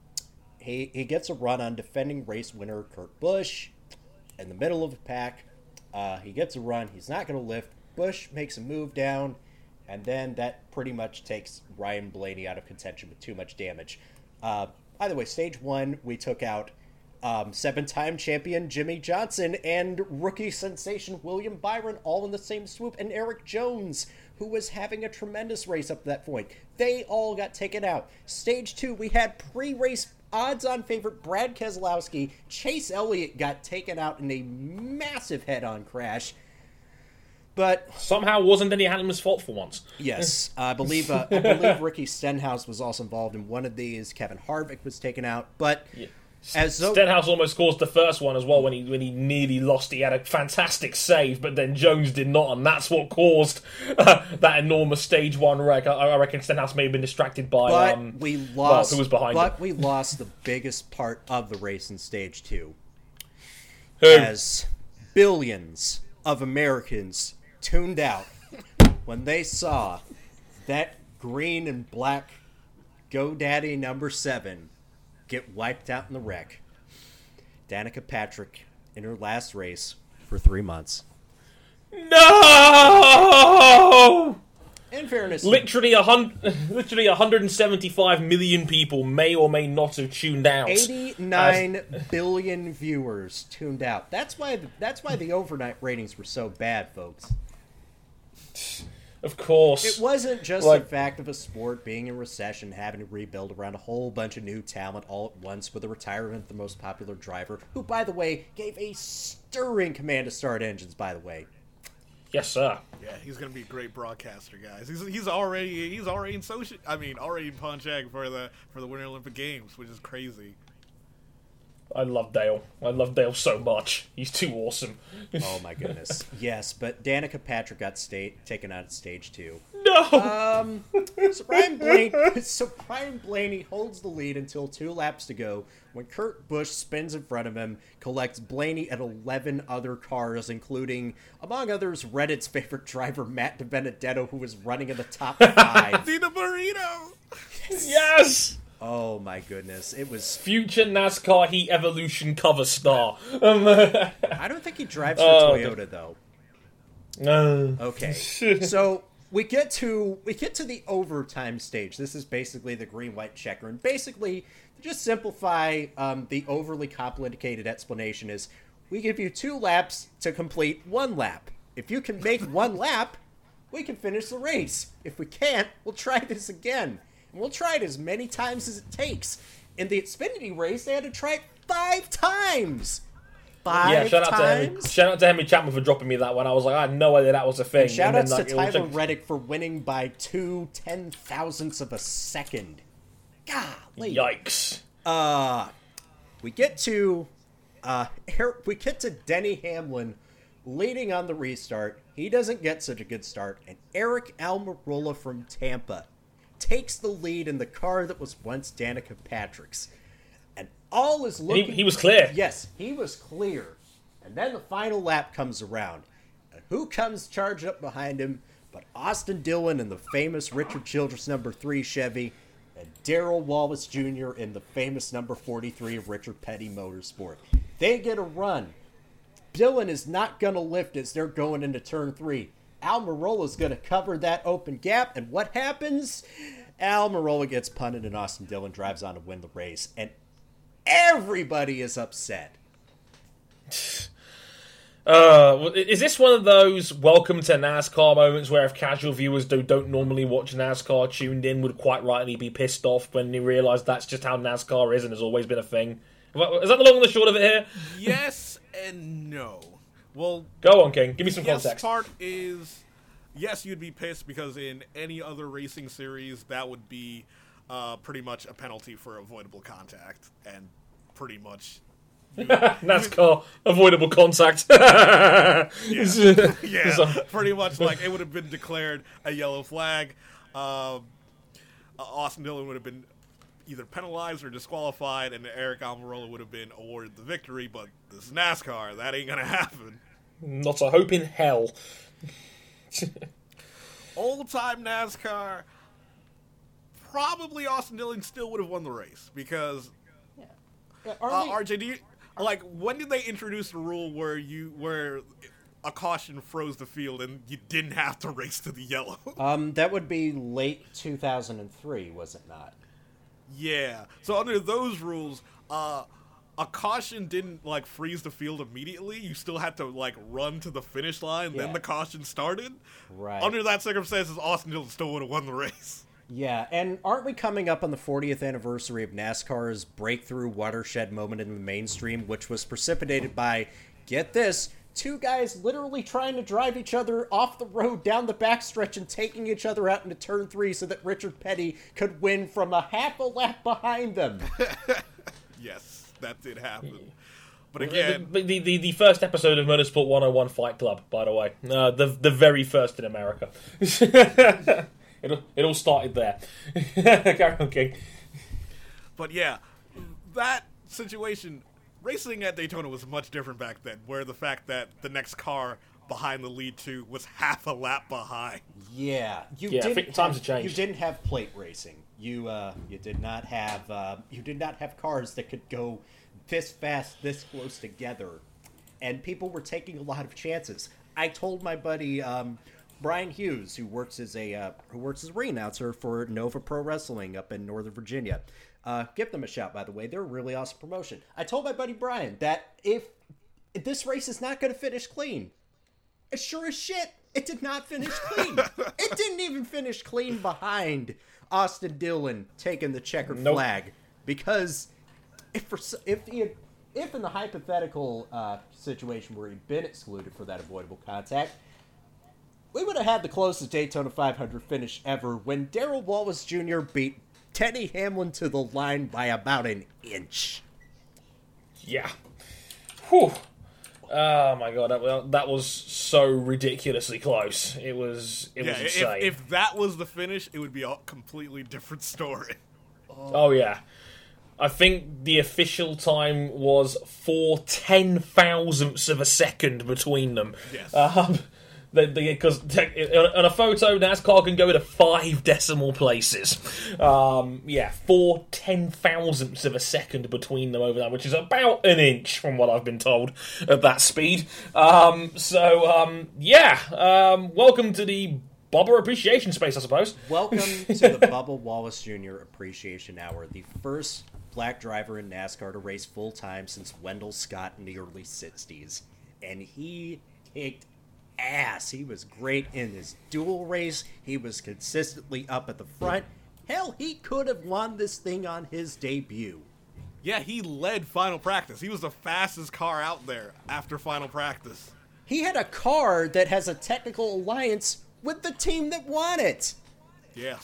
S3: he he gets a run on defending race winner Kurt Busch in the middle of the pack. Uh, he gets a run. He's not going to lift. Busch makes a move down, and then that pretty much takes Ryan Blaney out of contention with too much damage. Uh, by the way, stage one we took out um, seven-time champion Jimmie Johnson and rookie sensation William Byron all in the same swoop, and Erik Jones, who was having a tremendous race up to that point. They all got taken out. Stage two, we had pre-race odds-on favorite Brad Keselowski. Chase Elliott got taken out in a massive head-on crash. But
S4: Somehow wasn't any Hanneman's fault for once.
S3: Yes, I believe uh, I believe Ricky Stenhouse was also involved in one of these. Kevin Harvick was taken out, but
S4: Yeah.
S3: As though
S4: Stenhouse almost caused the first one as well when he when he nearly lost. He had a fantastic save, but then Jones did not, and that's what caused that enormous stage one wreck. I, I reckon Stenhouse may have been distracted by.
S3: but
S4: um,
S3: we
S4: well,
S3: lost.
S4: who was behind
S3: but
S4: him?
S3: we lost the biggest part of the race in stage two,
S4: Who?
S3: as billions of Americans tuned out when they saw that green and black GoDaddy number seven get wiped out in the wreck. Danica Patrick in her last race for three months.
S4: No!
S3: In fairness,
S4: Literally a hun- literally 175 million people may or may not have tuned out.
S3: 89 billion viewers tuned out. That's why that's why the overnight ratings were so bad, folks.
S4: Of course.
S3: It wasn't just
S4: Like-
S3: the fact of a sport being in recession, having to rebuild around a whole bunch of new talent all at once with the retirement of the most popular driver, who, by the way, gave a stirring command to start engines, by the way.
S4: Yes, sir.
S5: Yeah, he's gonna be a great broadcaster, guys. He's, he's already he's already in social. I mean, already in PyeongChang for the for the Winter Olympic Games, which is crazy.
S4: I love Dale. I love Dale so much. He's too awesome.
S3: Oh my goodness. yes, but Danica Patrick got sta- taken out at stage two.
S4: no! Um.
S3: So Ryan Blaney, so Ryan Blaney holds the lead until two laps to go when Kurt Busch spins in front of him, collects Blaney and 11 other cars, including, among others, Reddit's favorite driver, Matt DiBenedetto, who was running in the top five.
S5: See the burrito.
S4: yes!
S3: Oh my goodness. It was.
S4: Future NASCAR Heat Evolution cover star.
S3: I don't think he drives for
S4: Oh,
S3: Toyota, though.
S4: no.
S3: Okay. so we get to we get to the overtime stage. This is basically the green white checker, and basically to just simplify um, the overly complicated explanation is we give you two laps to complete one lap. If you can make one lap, we can finish the race. If we can't, we'll try this again. We'll try it as many times as it takes. In the Xfinity race, they had to try it five times. Five
S4: yeah, shout out to Henry. Shout out to Henry Chapman for dropping me that one. I was like, I had no idea that was a thing.
S3: Shout
S4: And
S3: outs
S4: then,
S3: to
S4: like,
S3: Tyler
S4: like-
S3: Reddick for winning by two ten thousandths of a second. Golly.
S4: Yikes.
S3: Uh we get to uh we get to Denny Hamlin leading on the restart. He doesn't get such a good start, and Aric Almirola from Tampa takes the lead in the car that was once Danica Patrick's. And all is
S4: He,
S3: looking
S4: he was clear.
S3: Yes, he was clear. And then the final lap comes around. And who comes charged up behind him but Austin Dillon in the famous Richard Childress number 3 Chevy and Darrell Wallace Jr. in the famous number 43 of Richard Petty Motorsport. They get a run. Dillon is not going to lift as they're going into turn 3. Almirola is going to cover that open gap, and what happens? Almirola gets punted, and Austin Dillon drives on to win the race, and everybody is upset.
S4: Uh, well, is this one of those welcome to NASCAR moments where if casual viewers who don't normally watch NASCAR tuned in would quite rightly be pissed off when they realise that's just how NASCAR is and has always been a thing? Is that the long and the short of it here?
S5: Yes and no. Well,
S4: Go on, King. Give me some
S5: yes
S4: context.
S5: part is yes, you'd be pissed because in any other racing series that would be uh, pretty much a penalty for avoidable contact and pretty much
S4: NASCAR avoidable contact.
S5: yeah,
S4: So-
S5: pretty much like it would have been declared a yellow flag. Um, uh, Austin Dillon would have been either penalized or disqualified, and Aric Almirola would have been awarded the victory. But this is NASCAR; that ain't gonna happen.
S4: Not a hope in hell.
S5: Old time NASCAR, probably Austin Dillon still would have won the race because uh, RJ, do you like when did they introduce the rule where you where a caution froze the field and you didn't have to race to the yellow?
S3: Um, that would be late 2003, was it not?
S5: Yeah. So under those rules, uh, a caution didn't like freeze the field immediately. You still had to like run to the finish line.
S3: Yeah.
S5: Then the caution started.
S3: Right.
S5: Under that circumstances, Austin Dillon still would have won the race.
S3: Yeah, and aren't we coming up on the 40th anniversary of NASCAR's breakthrough watershed moment in the mainstream, which was precipitated by, get this, two guys literally trying to drive each other off the road down the backstretch and taking each other out into turn three so that Richard Petty could win from a half a lap behind them.
S5: Yes, that did happen. But again,
S4: the, the, the, the first episode of Motorsport 101 Fight Club, by the way. Uh, the, the very first in America. it, it all started there. Carry on, King.
S5: but yeah, that situation, racing at Daytona was much different back then. Where the fact that the next car behind the lead two was half a lap behind.
S3: Yeah, you
S4: Yeah,
S3: didn't
S4: times
S3: have,
S4: have changed.
S3: You didn't have plate racing. You uh, you did not have uh, you did not have cars that could go this fast, this close together, and people were taking a lot of chances. I told my buddy um, Brian Hughes, who works as a uh, who works as a ring announcer for Nova Pro Wrestling up in Northern Virginia. Uh, give them a shout, by the way. They're a really awesome promotion. I told my buddy Brian that if this race is not going to finish clean, as sure as shit, it did not finish clean. it didn't even finish clean behind Austin Dillon taking the checkered
S4: Nope.
S3: flag because if for if he had, if in the hypothetical uh, situation where he'd been excluded for that avoidable contact, we would have had the closest Daytona 500 finish ever when Darrell Wallace Jr. beat Denny Hamlin to the line by about an inch.
S4: Yeah. Whew. Oh my god, that, that was so ridiculously close. It was it
S5: Yeah,
S4: was
S5: if,
S4: insane.
S5: if that was the finish, it would be a completely different story.
S4: Oh yeah. I think the official time was four ten thousandths of a second between them.
S5: Yes.
S4: Um, because on a photo, NASCAR can go to five decimal places. Um, yeah, four ten thousandths of a second between them over that, which is about an inch from what I've been told at that speed. Um, so um, yeah, um, welcome to the Bubba Appreciation Space, I suppose.
S3: Welcome to the Bubba Wallace Jr. Appreciation Hour, the first black driver in NASCAR to race full time since Wendell Scott in the early 60s. And he kicked ass. He was great in his dual race, he was consistently up at the front. Hell, he could have won this thing on his debut.
S5: Yeah, he led final practice. He was the fastest car out there after final practice.
S3: He had a car that has a technical alliance with the team that won it.
S5: Yeah.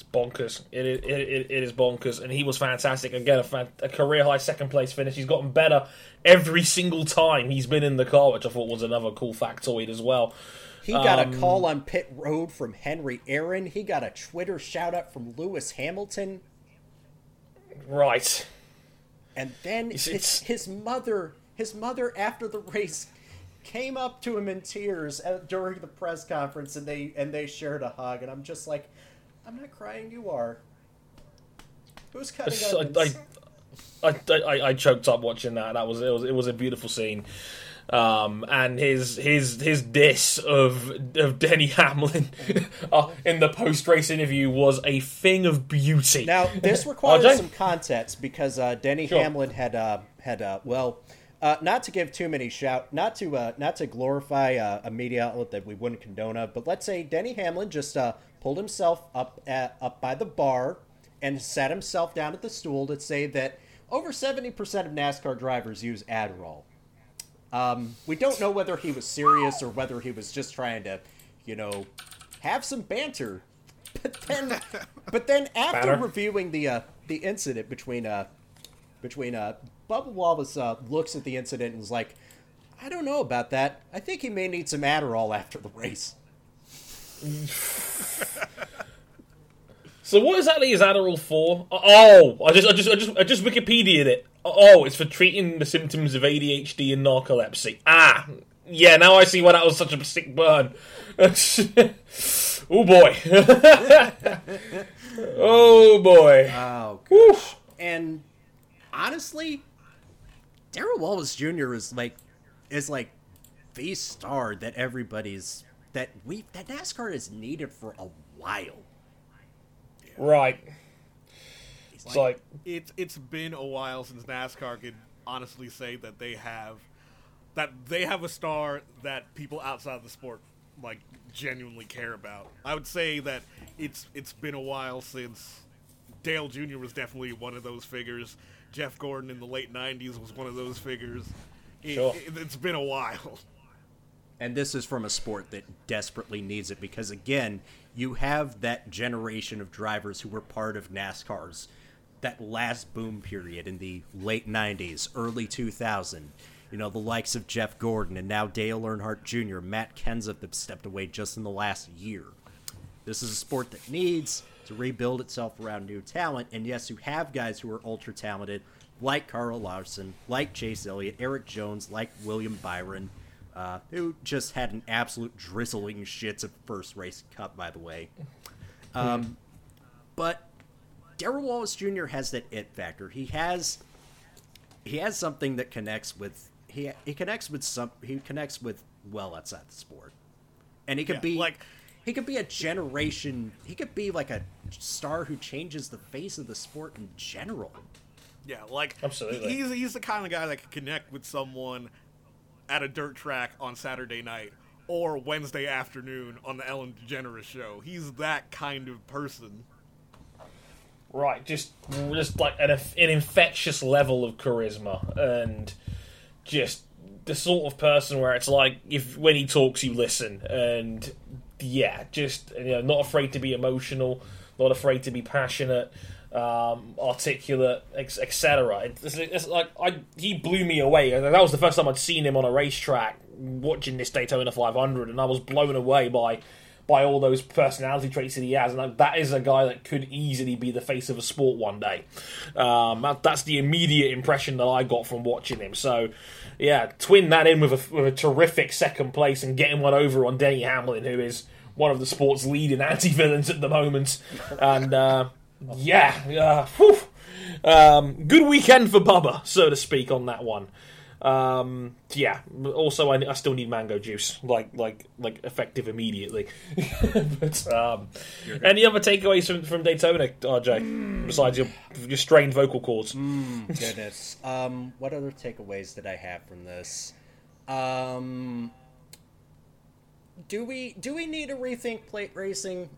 S4: It's bonkers. It is, it, it, it is bonkers, and he was fantastic. Again, a, fan, a career high second place finish. He's gotten better every single time he's been in the car, which I thought was another cool factoid as well.
S3: He got
S4: Um,
S3: a call on pit road from Henry Aaron. He got a Twitter shout out from Lewis Hamilton.
S4: Right.
S3: And then
S4: It's-
S3: his,
S4: it's-
S3: his mother, his mother after the race, came up to him in tears uh, during the press conference, and they and they shared a hug. And I'm just like, I'm not crying. You are. Who's cutting
S4: It's- I. I, I, I, I choked up watching that. That was it was it was a beautiful scene. Um, and his his his diss of of Denny Hamlin uh, in the post race interview was a thing of beauty.
S3: Now this requires
S4: RJ?
S3: some context because uh, Denny
S4: Sure.
S3: Hamlin had uh, had uh, well, uh, not to give too many shout, not to uh, not to glorify uh, a media outlet that we wouldn't condone of, but let's say Denny Hamlin just uh, pulled himself up at, up by the bar and sat himself down at the stool to say that over seventy percent of NASCAR drivers use Adderall. Um, we don't know whether he was serious or whether he was just trying to, you know, have some banter. But then, but then after
S4: Banter.
S3: reviewing the uh, the incident between uh between uh Bubba Wallace uh, looks at the incident and is like, I don't know about that. I think he may need some Adderall after the race.
S4: So what exactly is Adderall for? Oh, I just I just I just I just Wikipedia'd it. Oh, it's for treating the symptoms of ADHD and narcolepsy. Ah, yeah. Now I see why that was such a sick burn. oh boy. oh boy.
S3: Oh gosh. And honestly, Darrell Wallace Jr. is like is like the star that everybody's that we that NASCAR has needed for a while.
S4: Right. It's like
S5: It's it's been a while since NASCAR could honestly say that they have that they have a star that people outside of the sport like genuinely care about. I would say that it's it's been a while since Dale Jr. was definitely one of those figures. Jeff Gordon in the late '90s was one of those figures. It,
S4: Sure.
S5: it, it's been a while.
S3: And this is from a sport that desperately needs it because, again, you have that generation of drivers who were part of NASCAR's that last boom period in the late 90s, early 2000. You know, the likes of Jeff Gordon and now Dale Earnhardt Jr., Matt Kenseth have stepped away just in the last year. This is a sport that needs to rebuild itself around new talent. And yes, you have guys who are ultra talented, like Kyle Larson, like Chase Elliott, Erik Jones, like William Byron, uh, who just had an absolute drizzling shits at first race cup, by the way. Um, but Darrell Wallace Jr. has that it factor. He has he has something that connects with he he connects with some he connects with well outside the sport, and he could
S5: Yeah,
S3: be
S5: like-
S3: he could be a generation. He could be like a star who changes the face of the sport in general.
S5: Yeah, like
S4: Absolutely.
S5: He's he's the kind of guy that can connect with someone at a dirt track on Saturday night or Wednesday afternoon on the Ellen DeGeneres show. He's that kind of person.
S4: Right, just just like an, an infectious level of charisma and just the sort of person where it's like if when he talks you listen and yeah, just you know not afraid to be emotional, not afraid to be passionate, um, articulate, etc. It's, it's like I he blew me away, and that was the first time I'd seen him on a racetrack watching this Daytona 500, and I was blown away by by all those personality traits that he has, and that is a guy that could easily be the face of a sport one day. Um, that, that's the immediate impression that I got from watching him. So, yeah, twin that in with a, with a terrific second place and getting one over on Denny Hamlin, who is one of the sport's leading anti-villains at the moment, and uh, yeah, uh. Um, good weekend for Bubba, so to speak, on that one. Um, yeah. Also, I, I still need mango juice, like like like effective immediately. but um, any other takeaways from, from Daytona, RJ, besides your your strained vocal cords?
S3: Goodness. Um, what other takeaways did I have from this? Um, do we do we need to rethink plate racing?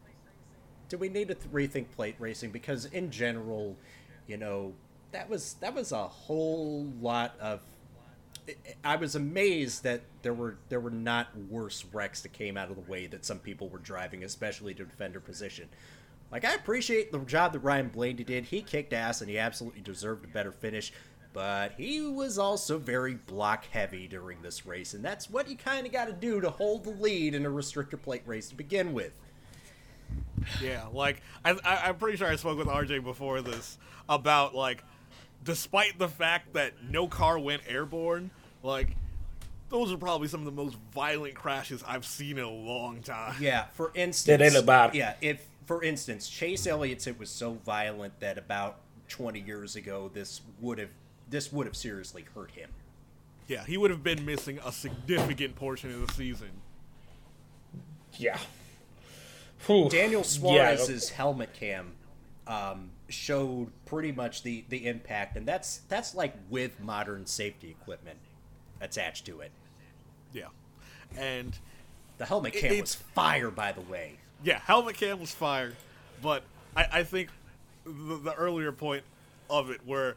S3: Do we need to th- rethink plate racing? Because in general, you know, that was that was a whole lot of. I- I was amazed that there were there were not worse wrecks that came out of the way that some people were driving, especially to defender position. Like I appreciate the job that Ryan Blaney did. He kicked ass and he absolutely deserved a better finish. But he was also very block heavy during this race, and that's what you kind of got to do to hold the lead in a restrictor plate race to begin with.
S5: Yeah, like I, I, I'm pretty sure I spoke with RJ before this about like, despite the fact that no car went airborne, like those are probably some of the most violent crashes I've seen in a long time.
S3: Yeah, for instance,
S4: Yeah, they look bad.
S3: Yeah, if for instance Chase Elliott's it was so violent that about 20 years ago this would have this would have seriously hurt him.
S5: Yeah, he would have been missing a significant portion of the season.
S4: Yeah. Whew.
S3: Daniel
S4: Yeah,
S3: Suarez's helmet cam um, showed pretty much the the impact, and that's that's like with modern safety equipment attached to it.
S5: Yeah, and
S3: The helmet cam
S5: it's-
S3: was fire, by the way.
S5: yeah, helmet cam was fire, but I, I think the, the earlier point of it where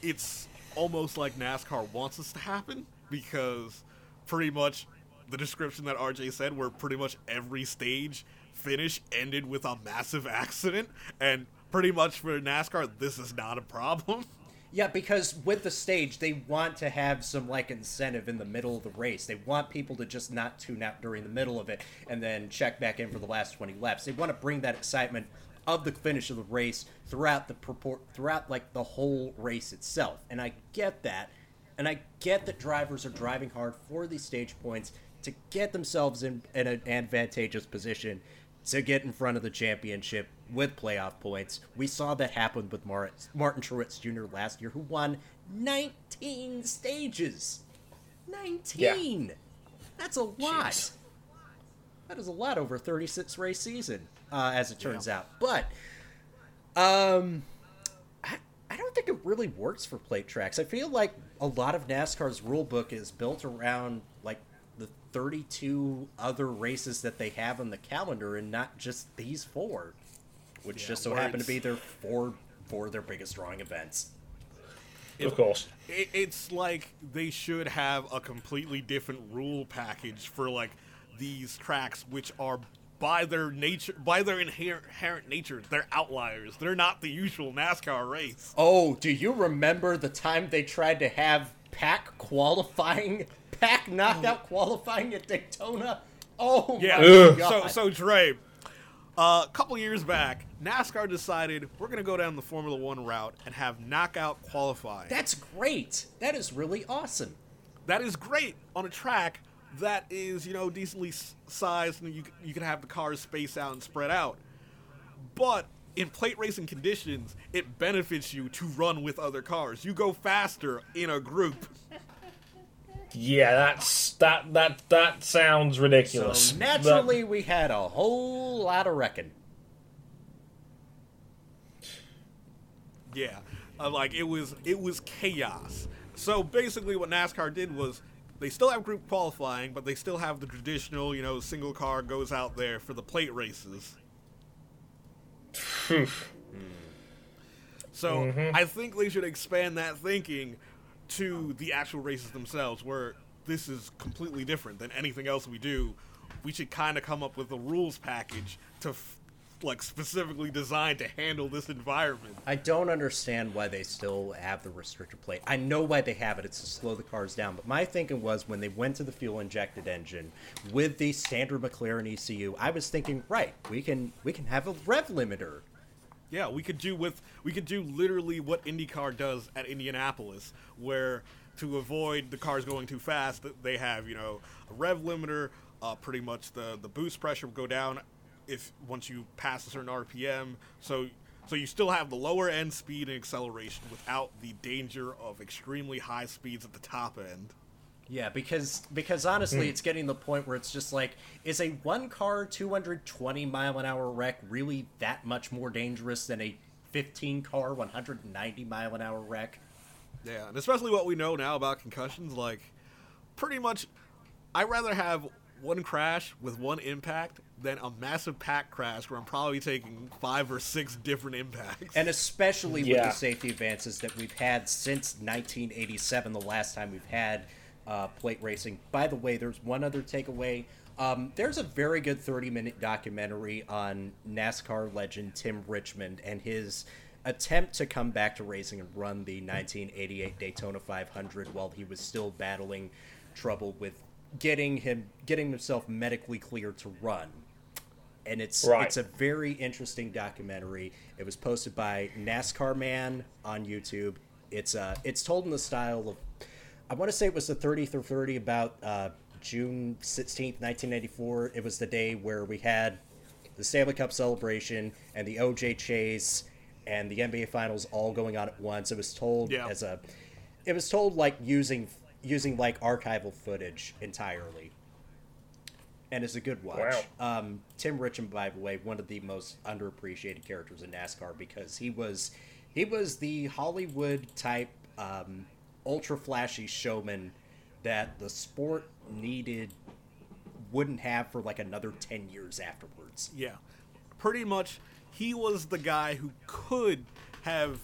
S5: it's almost like NASCAR wants this to happen because pretty much the description that RJ said, where pretty much every stage finish ended with a massive accident, and pretty much for NASCAR, this is not a problem.
S3: Yeah, because with the stage, they want to have some like incentive in the middle of the race. They want people to just not tune out during the middle of it and then check back in for the last twenty laps. They want to bring that excitement of the finish of the race throughout the purport throughout like the whole race itself. And I get that, and I get that drivers are driving hard for these stage points to get themselves in, in an advantageous position to get in front of the championship with playoff points. We saw that happen with Martin Truex Jr. last year, who won 19 stages. 19! That's a lot.
S4: Jeez.
S3: That is a lot over a 36 race season, uh, as it turns out. But, um, I, I don't think it really works for plate tracks. I feel like a lot of NASCAR's rule book is built around like the 32 other races that they have on the calendar, and not just these four, which
S5: Yeah,
S3: just so
S5: where
S3: happen to be their four four of their biggest drawing events.
S4: Of course.
S5: it, it's like they should have a completely different rule package for like these tracks which are by their nature, by their inherent, inherent nature, they're outliers. They're not the usual NASCAR race.
S3: Oh, do you remember the time they tried to have pack qualifying, pack knockout qualifying at Daytona? Oh
S5: Yeah. So, so Dre, uh, a couple years back, NASCAR decided we're going to go down the Formula One route and have knockout qualifying.
S3: That's great. That is really awesome.
S5: that is great on a track that is, you know, decently sized and you, you can have the cars space out and spread out. But in plate racing conditions, it benefits you to run with other cars. You go faster in a group.
S4: Yeah, that's that that that sounds ridiculous.
S3: So naturally, we had a whole lot of wrecking.
S5: Yeah, uh, like it was it was chaos. So basically, what NASCAR did was they still have group qualifying, but they still have the traditional, you know, single car goes out there for the plate races. So mm-hmm. I think they should expand that thinking to the actual races themselves, where this is completely different than anything else we do. We should kind of come up with a rules package to, f- like, specifically designed to handle this environment.
S3: I don't understand why they still have the restrictor plate. I know why they have it. It's to slow the cars down. But my thinking was when they went to the fuel injected engine with the standard McLaren ECU, I was thinking, right, we can we can have a rev limiter.
S5: Yeah, we could do with we could do literally what IndyCar does at Indianapolis, where to avoid the cars going too fast, they have you know a rev limiter. Uh, pretty much the the boost pressure will go down if once you pass a certain RPM. So so you still have the lower end speed and acceleration without the danger of extremely high speeds at the top end.
S3: Yeah, because because honestly, mm. it's getting to the point where it's just like, is a one car 220 mile an hour wreck really that much more dangerous than a 15 car 190 mile an hour wreck?
S5: Yeah, and especially what we know now about concussions, like pretty much, I'd rather have one crash with one impact than a massive pack crash where I'm probably taking five or six different impacts.
S3: And especially with the safety advances that we've had since 1987, the last time we've had uh, plate racing. By the way, there's one other takeaway. Um, there's a very good 30 minute documentary on NASCAR legend Tim Richmond and his attempt to come back to racing and run the 1988 Daytona 500 while he was still battling trouble with getting him getting himself medically cleared to run and it's
S4: Right.
S3: it's a very interesting documentary. It was posted by NASCAR Man on YouTube. It's uh it's told in the style of I want to say it was the 30th or 30 about uh, June 16th, 1994. It was the day where we had the Stanley Cup celebration and the OJ chase and the NBA finals all going on at once. It was told
S5: Yeah.
S3: as a it was told like using using like archival footage entirely and it's a good watch. Um, Tim Richmond, by the way, one of the most underappreciated characters in NASCAR because he was he was the Hollywood type um, ultra flashy showman that the sport needed wouldn't have for like another 10 years afterwards.
S5: yeah, pretty much, he was the guy who could have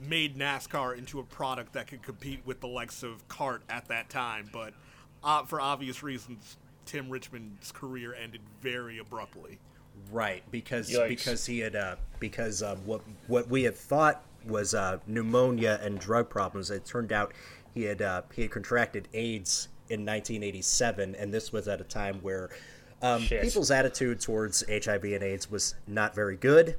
S5: made NASCAR into a product that could compete with the likes of CART at that time, but uh, for obvious reasons, Tim Richmond's career ended very abruptly.
S3: Right, because
S4: Yikes.
S3: because he had uh, because um, what what we had thought was uh, pneumonia and drug problems. It turned out he had uh, he had contracted AIDS in 1987, and this was at a time where um, people's attitude towards HIV and AIDS was not very good.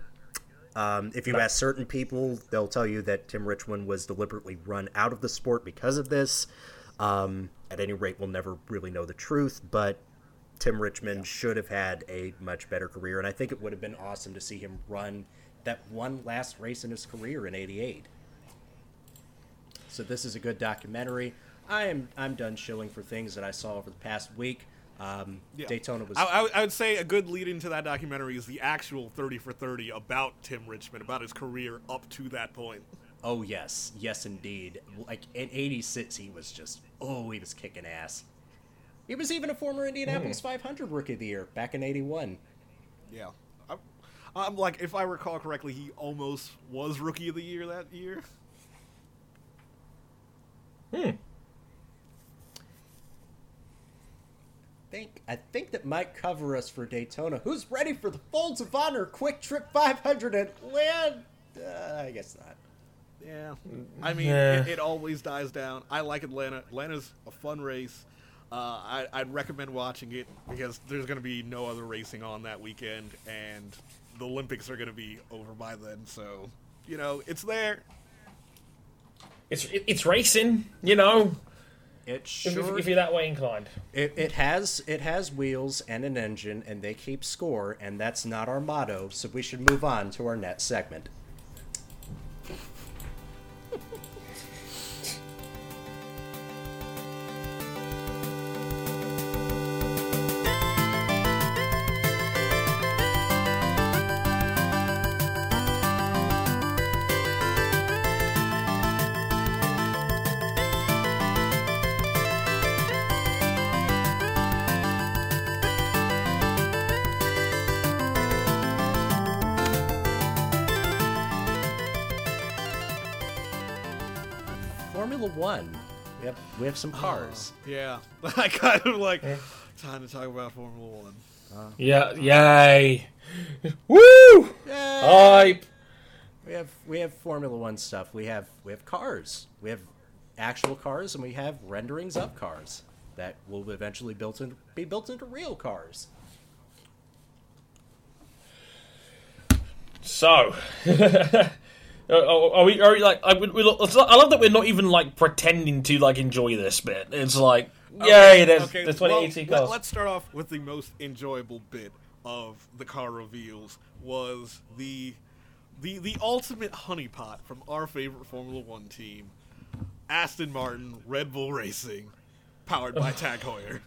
S3: Um, if you ask certain people, they'll tell you that Tim Richmond was deliberately run out of the sport because of this. Um, at any rate, we'll never really know the truth, but Tim Richmond should have had a much better career, and I think it would have been awesome to see him run that one last race in his career in '88. So this is a good documentary. I am I'm done shilling for things that I saw over the past week. Um,
S5: Yeah.
S3: Daytona was
S5: I, I, would- I would say a good lead into that documentary is the actual 30 for 30 about Tim Richmond, about his career up to that point.
S3: oh yes, yes indeed. Like in '86, he was just oh he was kicking ass. He was even a former Indianapolis 500 Rookie of the Year back in '81.
S5: Yeah. I'm, I'm like, if I recall correctly, he almost was Rookie of the Year that year. Hmm.
S3: Think I think that might cover us for Daytona. Who's ready for the Folds of Honor QuikTrip 500 at Land? Uh, I guess not.
S5: Yeah, I mean,
S4: Yeah.
S5: it, it always dies down. I like Atlanta. Atlanta's a fun race. Uh, I, I'd recommend watching it because there's going to be no other racing on that weekend, and the Olympics are going to be over by then. So, you know, it's there.
S4: It's it, it's racing, you know.
S3: It
S4: If,
S3: sure
S4: if you're that way inclined.
S3: it, it has it has wheels and an engine, and they keep score, and that's not our motto. So we should move on to our next segment. Formula One. We have we have some cars.
S5: Oh, yeah, I kind of like eh. time to talk about Formula One.
S4: Yeah, yay. Woo! Hype.
S3: We have we have Formula One stuff. We have we have cars. We have actual cars, and we have renderings of cars that will eventually built in, be built into real cars.
S4: So, are, are we? Are we like? I, we, we, I love that we're not even like pretending to like enjoy this bit. It's like, yay! There's
S5: Okay, well,
S4: 2018
S5: let-
S4: cars.
S5: let's start off with the most enjoyable bit of the car reveals was the the the ultimate honeypot from our favorite Formula One team, Aston Martin Red Bull Racing, powered by Tag Heuer.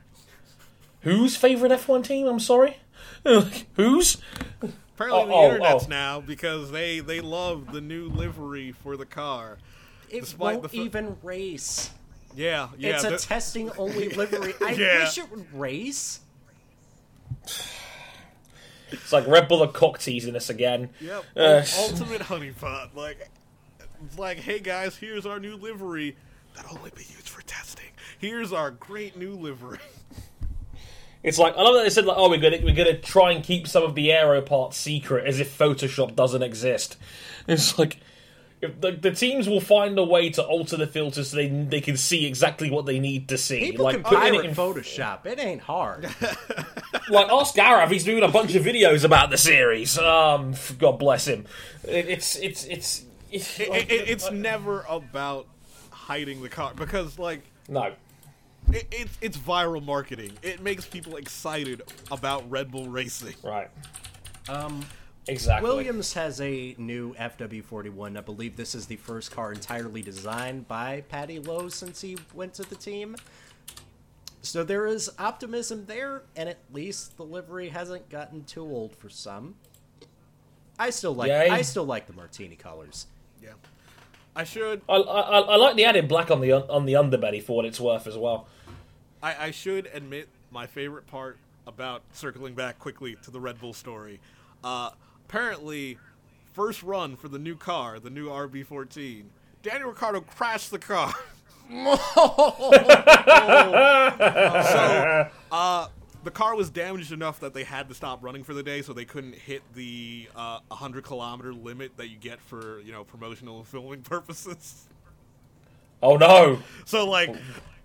S4: Whose favorite F1 team? I'm sorry. Whose?
S5: Apparently,
S4: Oh,
S5: the
S4: oh,
S5: internet's
S4: oh.
S5: now because they they love the new livery for the car.
S3: It
S5: Despite
S3: won't
S5: the fir-
S3: even race.
S5: Yeah, yeah.
S3: it's a
S5: the-
S3: testing only livery. I
S5: Yeah.
S3: wish it would race.
S4: It's like Red Bull are cock teasing us again.
S5: Yep.
S4: Uh,
S5: ultimate honeypot. Like, like, hey guys, here's our new livery that'll only be used for testing. Here's our great new livery.
S4: It's like I love that they said like, oh, we're gonna we're gonna try and keep some of the aero parts secret, as if Photoshop doesn't exist. It's like if the, the teams will find a way to alter the filters so they they can see exactly what they need to see.
S3: People
S4: like
S3: can
S4: putting
S3: pirate
S4: it in,
S3: Photoshop. It ain't hard.
S4: like ask Gareth, he's doing a bunch of videos about the series. Um, God bless him. It, it's it's it's it's,
S5: It, it, it's never about hiding the car because, like,
S4: no.
S5: It, it's it's viral marketing. It makes people excited about Red Bull racing.
S4: Right.
S3: Um,
S4: Exactly.
S3: Williams has a new FW41. I believe this is the first car entirely designed by Paddy Lowe since he went to the team. So there is optimism there, and at least the livery hasn't gotten too old for some. I still like
S4: Yay.
S3: I still like the martini colors.
S5: Yeah, I should
S4: I, I, I like the added black on the un- on the underbelly for what it's worth as well.
S5: I, I should admit my favorite part about circling back quickly to the Red Bull story. Uh, apparently, first run for the new car, the new RB14, Daniel Ricciardo crashed the car. so, uh, the car was damaged enough that they had to stop running for the day, so they couldn't hit the uh, 100 kilometer limit that you get for you know promotional filming purposes.
S4: Oh no!
S5: So like,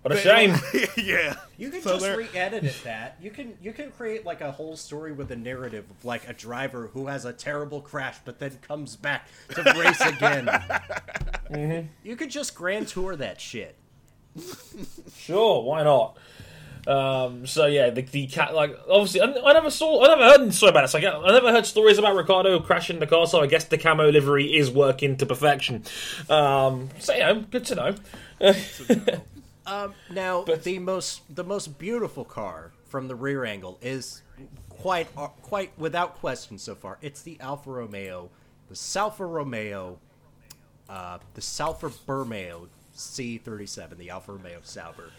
S4: What a
S5: they-
S4: shame.
S5: yeah,
S3: You can
S5: So
S3: just
S5: they're-
S3: re-edit it that. You can you can create like a whole story with a narrative of like a driver who has a terrible crash but then comes back to race again.
S4: Mm-hmm.
S3: You could just grand tour that shit.
S4: Sure, why not? Um, so yeah, the, the cat like obviously I, I never saw I never heard a story about it. So I, I never heard stories about Ricciardo crashing the car. So I guess the camo livery is working to perfection. Um, so yeah, good to know.
S3: Um, now the most the most beautiful car from the rear angle is quite uh, quite without question so far. It's the Alfa Romeo, the Salfa Romeo, uh, the Salfa Bermeo C37, the Alfa Romeo Sauber,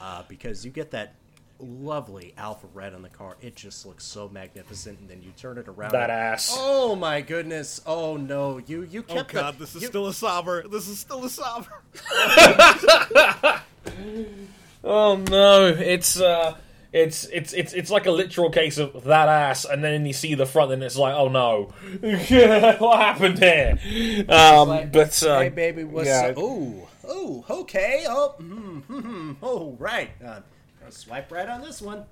S3: uh, because you get that lovely alpha red on the car. It just looks so magnificent, and then you turn it around.
S4: That
S3: and-
S4: ass.
S3: Oh my goodness! Oh no! You you kept it!
S5: Oh god,
S3: the,
S5: this is
S3: you-
S5: still a Sauber. This is still a Sauber.
S4: Oh no, it's uh, It's it's it's it's like a literal case of that ass, and then you see the front, and it's like, oh no, what happened here? Um,
S3: Like,
S4: but uh,
S3: hey, baby, what's
S4: yeah.
S3: up? Oh, oh, okay. Oh, mm, mm, oh, right. Uh, swipe right on this one.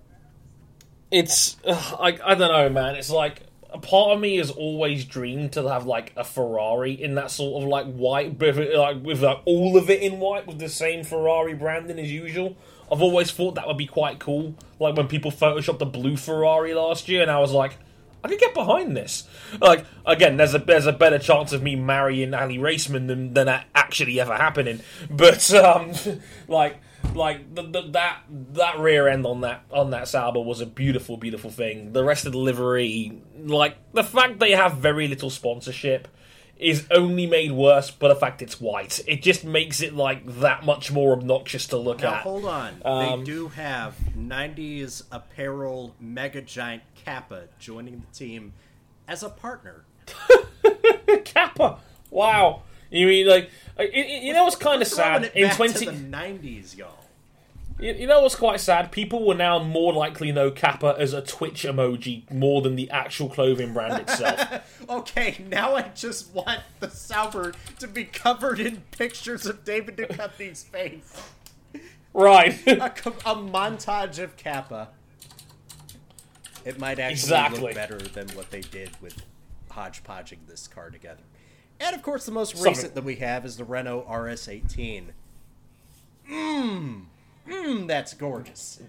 S4: it's ugh, I I don't know, man. It's like a part of me has always dreamed to have like a Ferrari in that sort of like white, like with like all of it in white with the same Ferrari branding as usual. I've always thought that would be quite cool. Like when people photoshopped the blue Ferrari last year, and I was like. I could get behind this. Like again, there's a there's a better chance of me marrying Aly Raisman than than that actually ever happening. But um, like like the, the, that that rear end on that on that Sauber was a beautiful beautiful thing. The rest of the livery, like the fact they have very little sponsorship, is only made worse by the fact it's white. It just makes it like that much more obnoxious to look
S3: Now,
S4: at.
S3: hold on.
S4: Um,
S3: they do have 90s apparel mega giant Kappa joining the team as a partner.
S4: Kappa. Wow. You mean like you, know what's kind of sad in twenty.
S3: the 90s, y'all.
S4: You, you know what's quite sad? People will now more likely know Kappa as a Twitch emoji more than the actual clothing brand itself.
S3: Okay, now I just want the Sauber to be covered in pictures of David Duchovny's face.
S4: right.
S3: A, a montage of Kappa. It might actually
S4: Exactly.
S3: look better than what they did with hodgepodging this car together. And of course, the most
S4: Something-
S3: recent that we have is the Renault RS18. Mmm, mmm, that's gorgeous.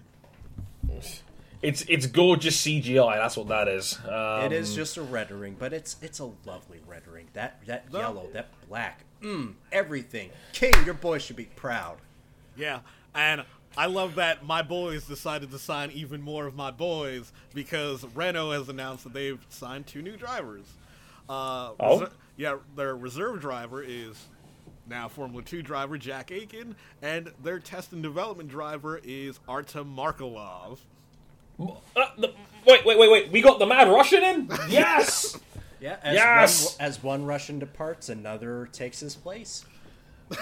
S4: it's it's gorgeous CGI. That's what that is. Um,
S3: it is just a rendering, but it's it's a lovely rendering. That that
S5: No.
S3: yellow, that black, mmm, everything. King, your boy should be proud.
S5: Yeah, and I love that my boys decided to sign even more of my boys because Renault has announced that they've signed two new drivers. Uh,
S4: Oh?
S5: reser- yeah, their reserve driver is now Formula 2 driver Jack Aitken, and their test and development driver is Artem Markelov.
S4: Uh, the- wait, wait, wait, wait. We got the Mad Russian in. Yes.
S3: Yeah, as
S4: Yes!
S3: one as one Russian departs, another takes his place.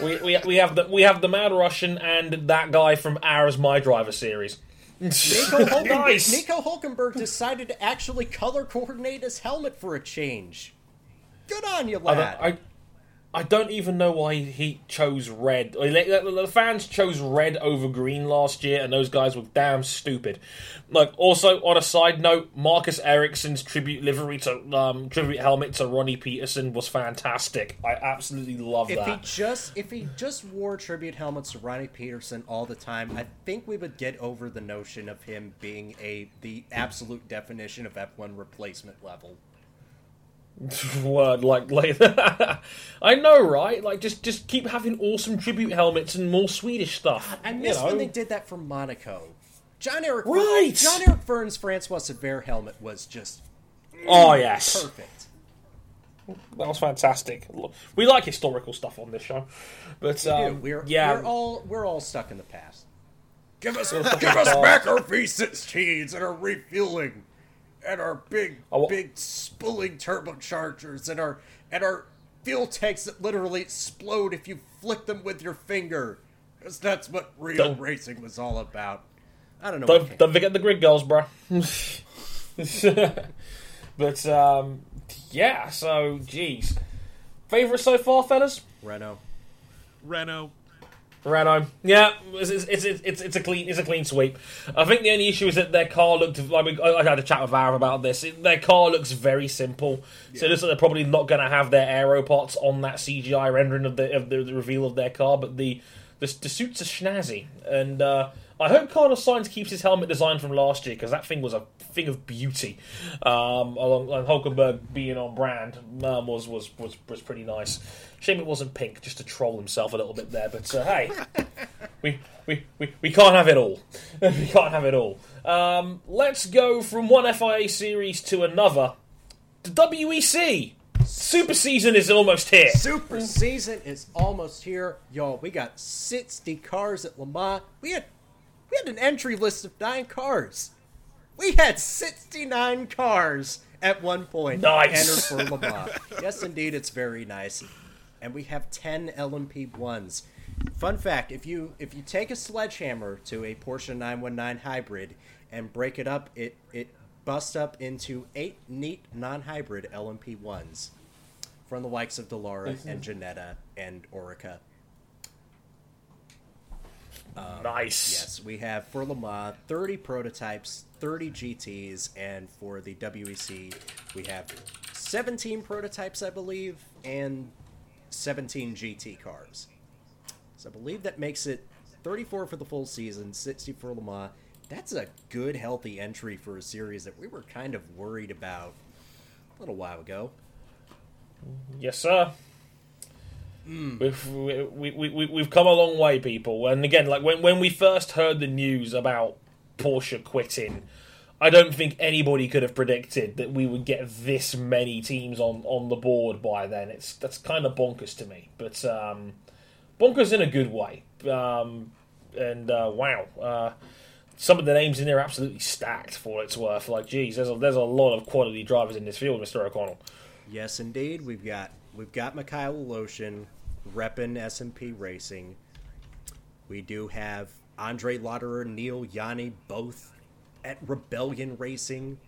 S4: we, we we have the we have the Mad Russian and that guy from Ours My Driver series.
S3: Nico, Hulkenberg,
S4: Nice.
S3: Nico Hulkenberg decided to actually color coordinate his helmet for a change. Good on you,
S4: I
S3: lad.
S4: don't, I, I don't even know why he chose red. The fans chose red over green last year, and those guys were damn stupid. Like, also on a side note, Marcus Ericsson's tribute livery to um, tribute helmet to Ronnie Peterson was fantastic. I absolutely love
S3: if he
S4: that.
S3: just if he just wore tribute helmets to Ronnie Peterson all the time, I think we would get over the notion of him being a the absolute definition of F1 replacement level.
S4: Word like later. I know, right? Like just just keep having awesome tribute helmets and more Swedish stuff.
S3: I
S4: you
S3: miss when they did that for Monaco. Jean-Eric
S4: Right.
S3: Jean-Eric Vergne's Francois Cevert helmet was just
S4: Oh yes,
S3: perfect.
S4: that was fantastic. We like historical stuff on this show, but
S3: Dude,
S4: um,
S3: we're
S4: yeah,
S3: we're all we're all stuck in the past. Give us give us back our V16s and our refueling and our big
S4: I
S3: big spooling turbochargers and our and our fuel tanks that literally explode if you flick them with your finger. Because that's what real
S4: Don't-
S3: racing was all about. I don't know.
S4: don't, don't forget the grid girls, bro. but um, yeah, so geez, favorite so far, fellas.
S3: Renault.
S5: Renault.
S4: Renault. Yeah, it's, it's, it's, it's, a clean it's a clean sweep. I think the only issue is that their car looked like we, I had a chat with Aaron about this. Their car looks very simple, so it looks like they're probably not going to have their aero parts on that CGI rendering of the of the, the reveal of their car. But the the, the suits are snazzy, and uh, I hope Carlos Sainz keeps his helmet design from last year because that thing was a thing of beauty. Um, along and Hulkenberg being on brand um, was, was was was pretty nice. Shame it wasn't pink, just to troll himself a little bit there. But uh, hey, we, we, we, we can't have it all. we can't have it all. Um, let's go from one FIA series to another. The WEC Super Season is almost here.
S3: Super season is almost here, y'all. We got sixty cars at Le Mans. We had we had an entry list of nine cars. We had sixty nine cars at one point
S4: Nice.
S3: enter for Le Mans. yes, indeed, it's very nice. And we have ten LMP ones. Fun fact: if you if you take a sledgehammer to a Porsche 919 hybrid and break it up, it it busts up into eight neat non-hybrid LMP ones from the likes of Dallara and Ginetta and Oreca.
S4: Um, nice.
S3: Yes, we have for Le Mans 30 prototypes, 30 GTs, and for the WEC we have 17 prototypes, I believe, and 17 GT cars. So I believe that makes it 34 for the full season, 60 for Le Mans. That's a good, healthy entry for a series that we were kind of worried about a little while ago.
S4: Yes, sir. We've we, we, we, we've come a long way, people. And again, like when when we first heard the news about Porsche quitting, I don't think anybody could have predicted that we would get this many teams on, on the board by then. It's that's kind of bonkers to me, but um, bonkers in a good way. Um, and uh, wow, uh, some of the names in there are absolutely stacked for what it's worth. Like, geez, there's a, there's a lot of quality drivers in this field, Mister O'Connell.
S3: Yes, indeed. We've got we've got Mikhail Aleshin repping SMP Racing. We do have Andre Lotterer, Neel Jani, both at Rebellion Racing.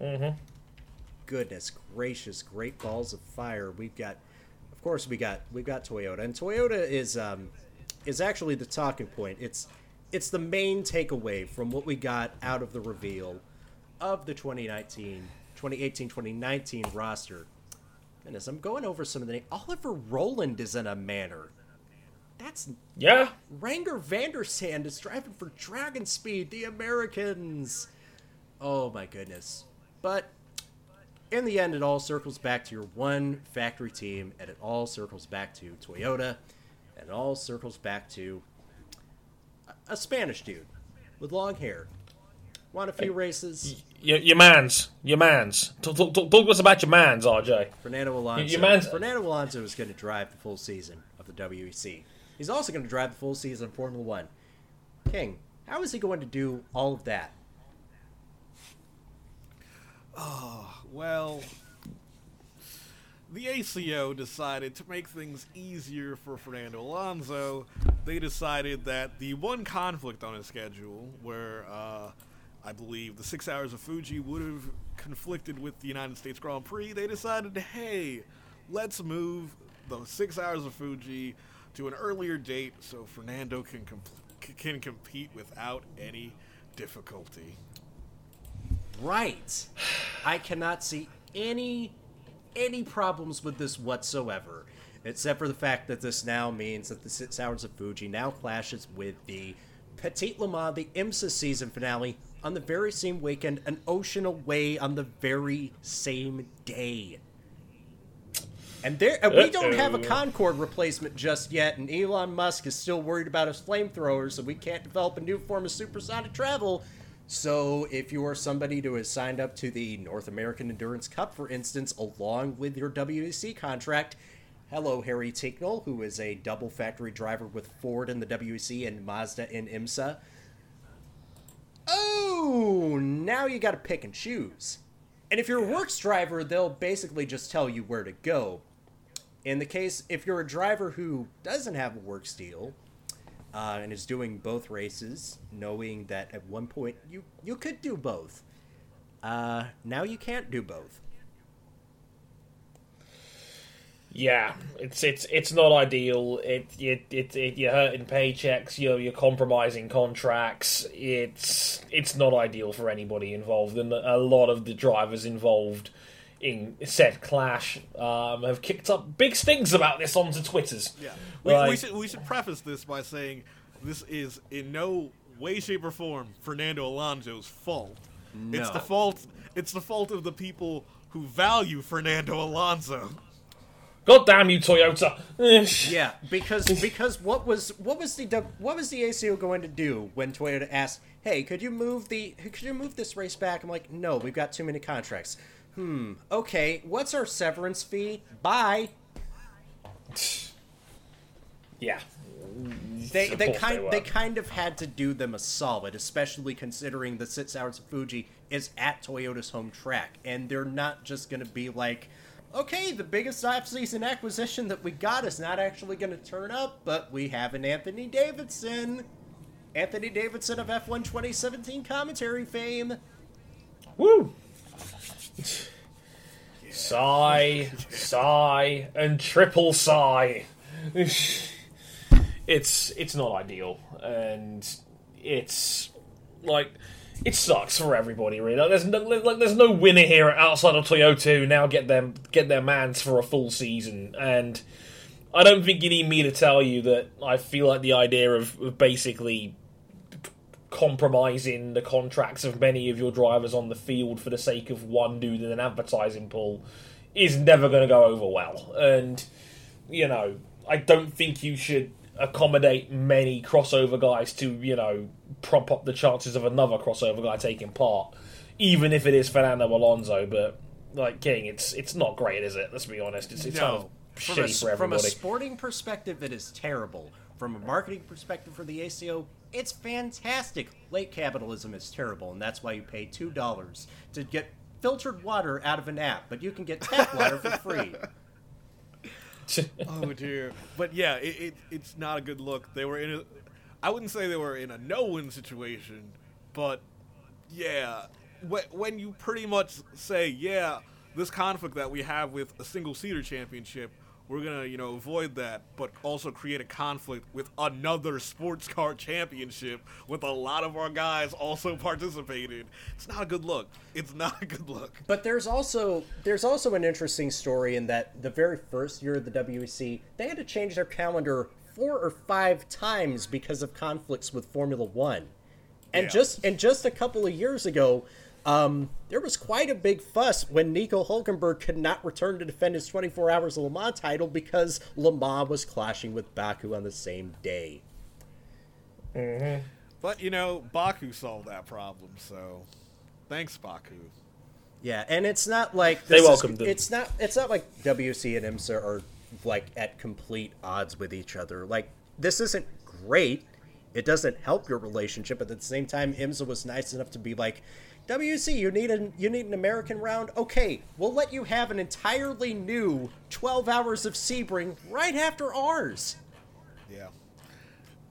S4: Mm-hmm.
S3: Goodness gracious, great balls of fire. We've got, of course, we got we've got Toyota, and Toyota is um is actually the talking point. It's it's the main takeaway from what we got out of the reveal of the 2019 2018 2019 roster. Goodness, I'm going over some of the names. Oliver Rowland is in a manor. That's
S4: Yeah,
S3: Renger van der Zande is driving for Dragon Speed, the Americans. Oh my goodness. But in the end, it all circles back to your one factory team, and it all circles back to Toyota, and it all circles back to a- a Spanish dude with long hair. Won a few races.
S4: your, your man's, your man's. Talk, talk, talk, talk us about your man's, RJ.
S3: Fernando Alonso.
S4: your man's-
S3: Fernando Alonso is going to drive the full season of the WEC. He's also going to drive the full season of Formula One. King, how is he going to do all of that?
S5: Oh well, the ACO decided to make things easier for Fernando Alonso. They decided that the one conflict on his schedule, where uh, I believe the six hours of Fuji would have conflicted with the United States Grand Prix, they decided, hey, let's move the six hours of Fuji to an earlier date so Fernando can com- can compete without any difficulty.
S3: Right. I cannot see any any problems with this whatsoever, except for the fact that this now means that the six hours of Fuji now clashes with the Petit Le Mans, the IMSA season finale, on the very same weekend, an ocean away on the very same day. And there, and we don't have a. Concorde replacement just yet, and Elon Musk is still worried about his flamethrowers, so we can't develop a new form of supersonic travel. So, if you are somebody who has signed up to the North American Endurance Cup, for instance, along with your WEC contract, hello, Harry Tinknell, who is a double factory driver with Ford in the WEC and Mazda in IMSA. Oh, now you got to pick and choose. And if you're a works driver, they'll basically just tell you where to go. In the case, if you're a driver who doesn't have a works deal uh, and is doing both races, knowing that at one point you you could do both, uh, now you can't do both.
S4: Yeah, it's it's it's not ideal. It it, it, it you're hurting paychecks. You're you're compromising contracts. It's it's not ideal for anybody involved, and a lot of the drivers involved in said clash um, have kicked up big stings about this onto Twitters.
S5: Yeah, we, we should we should preface this by saying this is in no way, shape, or form Fernando Alonso's fault. No. It's the fault. It's the fault of the people who value Fernando Alonso.
S4: God damn you, Toyota!
S3: Yeah, because because what was what was the what was the ACO going to do when Toyota asked, "Hey, could you move the could you move this race back?" I'm like, "No, we've got too many contracts." Hmm. Okay, what's our severance fee? Bye.
S4: yeah,
S3: They they kind
S4: they
S3: they kind of had to do them a solid, especially considering the six hours of Fuji is at Toyota's home track, and they're not just going to be like, okay, the biggest off-season acquisition that we got is not actually going to turn up, but we have an Anthony Davidson. Anthony Davidson of F1 2017 commentary fame.
S4: Woo! Sigh, sigh, and triple sigh. it's it's not ideal, and it's like it sucks for everybody. Really, like, there's no like there's no winner here outside of Toyota now get them get their mans for a full season, and I don't think you need me to tell you that I feel like the idea of, of basically compromising the contracts of many of your drivers on the field for the sake of one dude in an advertising pool is never going to go over well. And, you know, I don't think you should accommodate many crossover guys to, you know, prop up the chances of another crossover guy taking part, even if it is Fernando Alonso. But, like, King, it's it's not great, is it? Let's be honest. It's, it's
S5: No.
S4: kind of
S3: From a,
S4: shitty for
S3: from a sporting perspective, it is terrible. From a marketing perspective for the ACO, it's fantastic. Late capitalism is terrible, and that's why you pay two dollars to get filtered water out of an app, but you can get tap water for free.
S5: oh dear. But yeah, it, it it's not a good look. They were in a I wouldn't say they were in a no-win situation, but yeah, when you pretty much say, yeah, this conflict that we have with a single seater championship, we're gonna, you know, avoid that, but also create a conflict with another sports car championship with a lot of our guys also participating. It's not a good look. It's not a good look.
S3: But there's also there's also an interesting story in that the very first year of the WEC, they had to change their calendar four or five times because of conflicts with Formula One. And
S5: Yeah.
S3: just and just a couple of years ago, um, there was quite a big fuss when Nico Hulkenberg could not return to defend his 24 Hours of Le Mans title because Le Mans was clashing with Baku on the same day.
S5: But you know, Baku solved that problem, so thanks, Baku.
S3: Yeah, and it's not like
S4: They
S3: this is-
S4: welcomed.
S3: It's not. It's not like WC and IMSA are like at complete odds with each other. Like this isn't great. It doesn't help your relationship. But at the same time, IMSA was nice enough to be like, WC, you need an you need an American round. Okay, we'll let you have an entirely new 12 hours of Sebring right after ours.
S5: Yeah.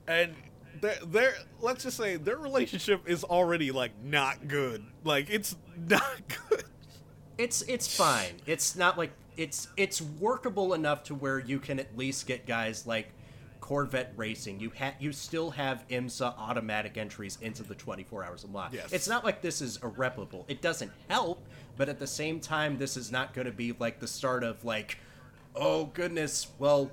S5: And their their let's just say their relationship is already like not good. Like it's not good.
S3: It's it's fine. It's not like it's it's workable enough to where you can at least get guys like Corvette Racing. You ha- you still have IMSA automatic entries into the 24 hours of Le Mans.
S5: Yes.
S3: It's not like this is irreparable. It doesn't help, but at the same time, this is not going to be like the start of like, oh goodness, well,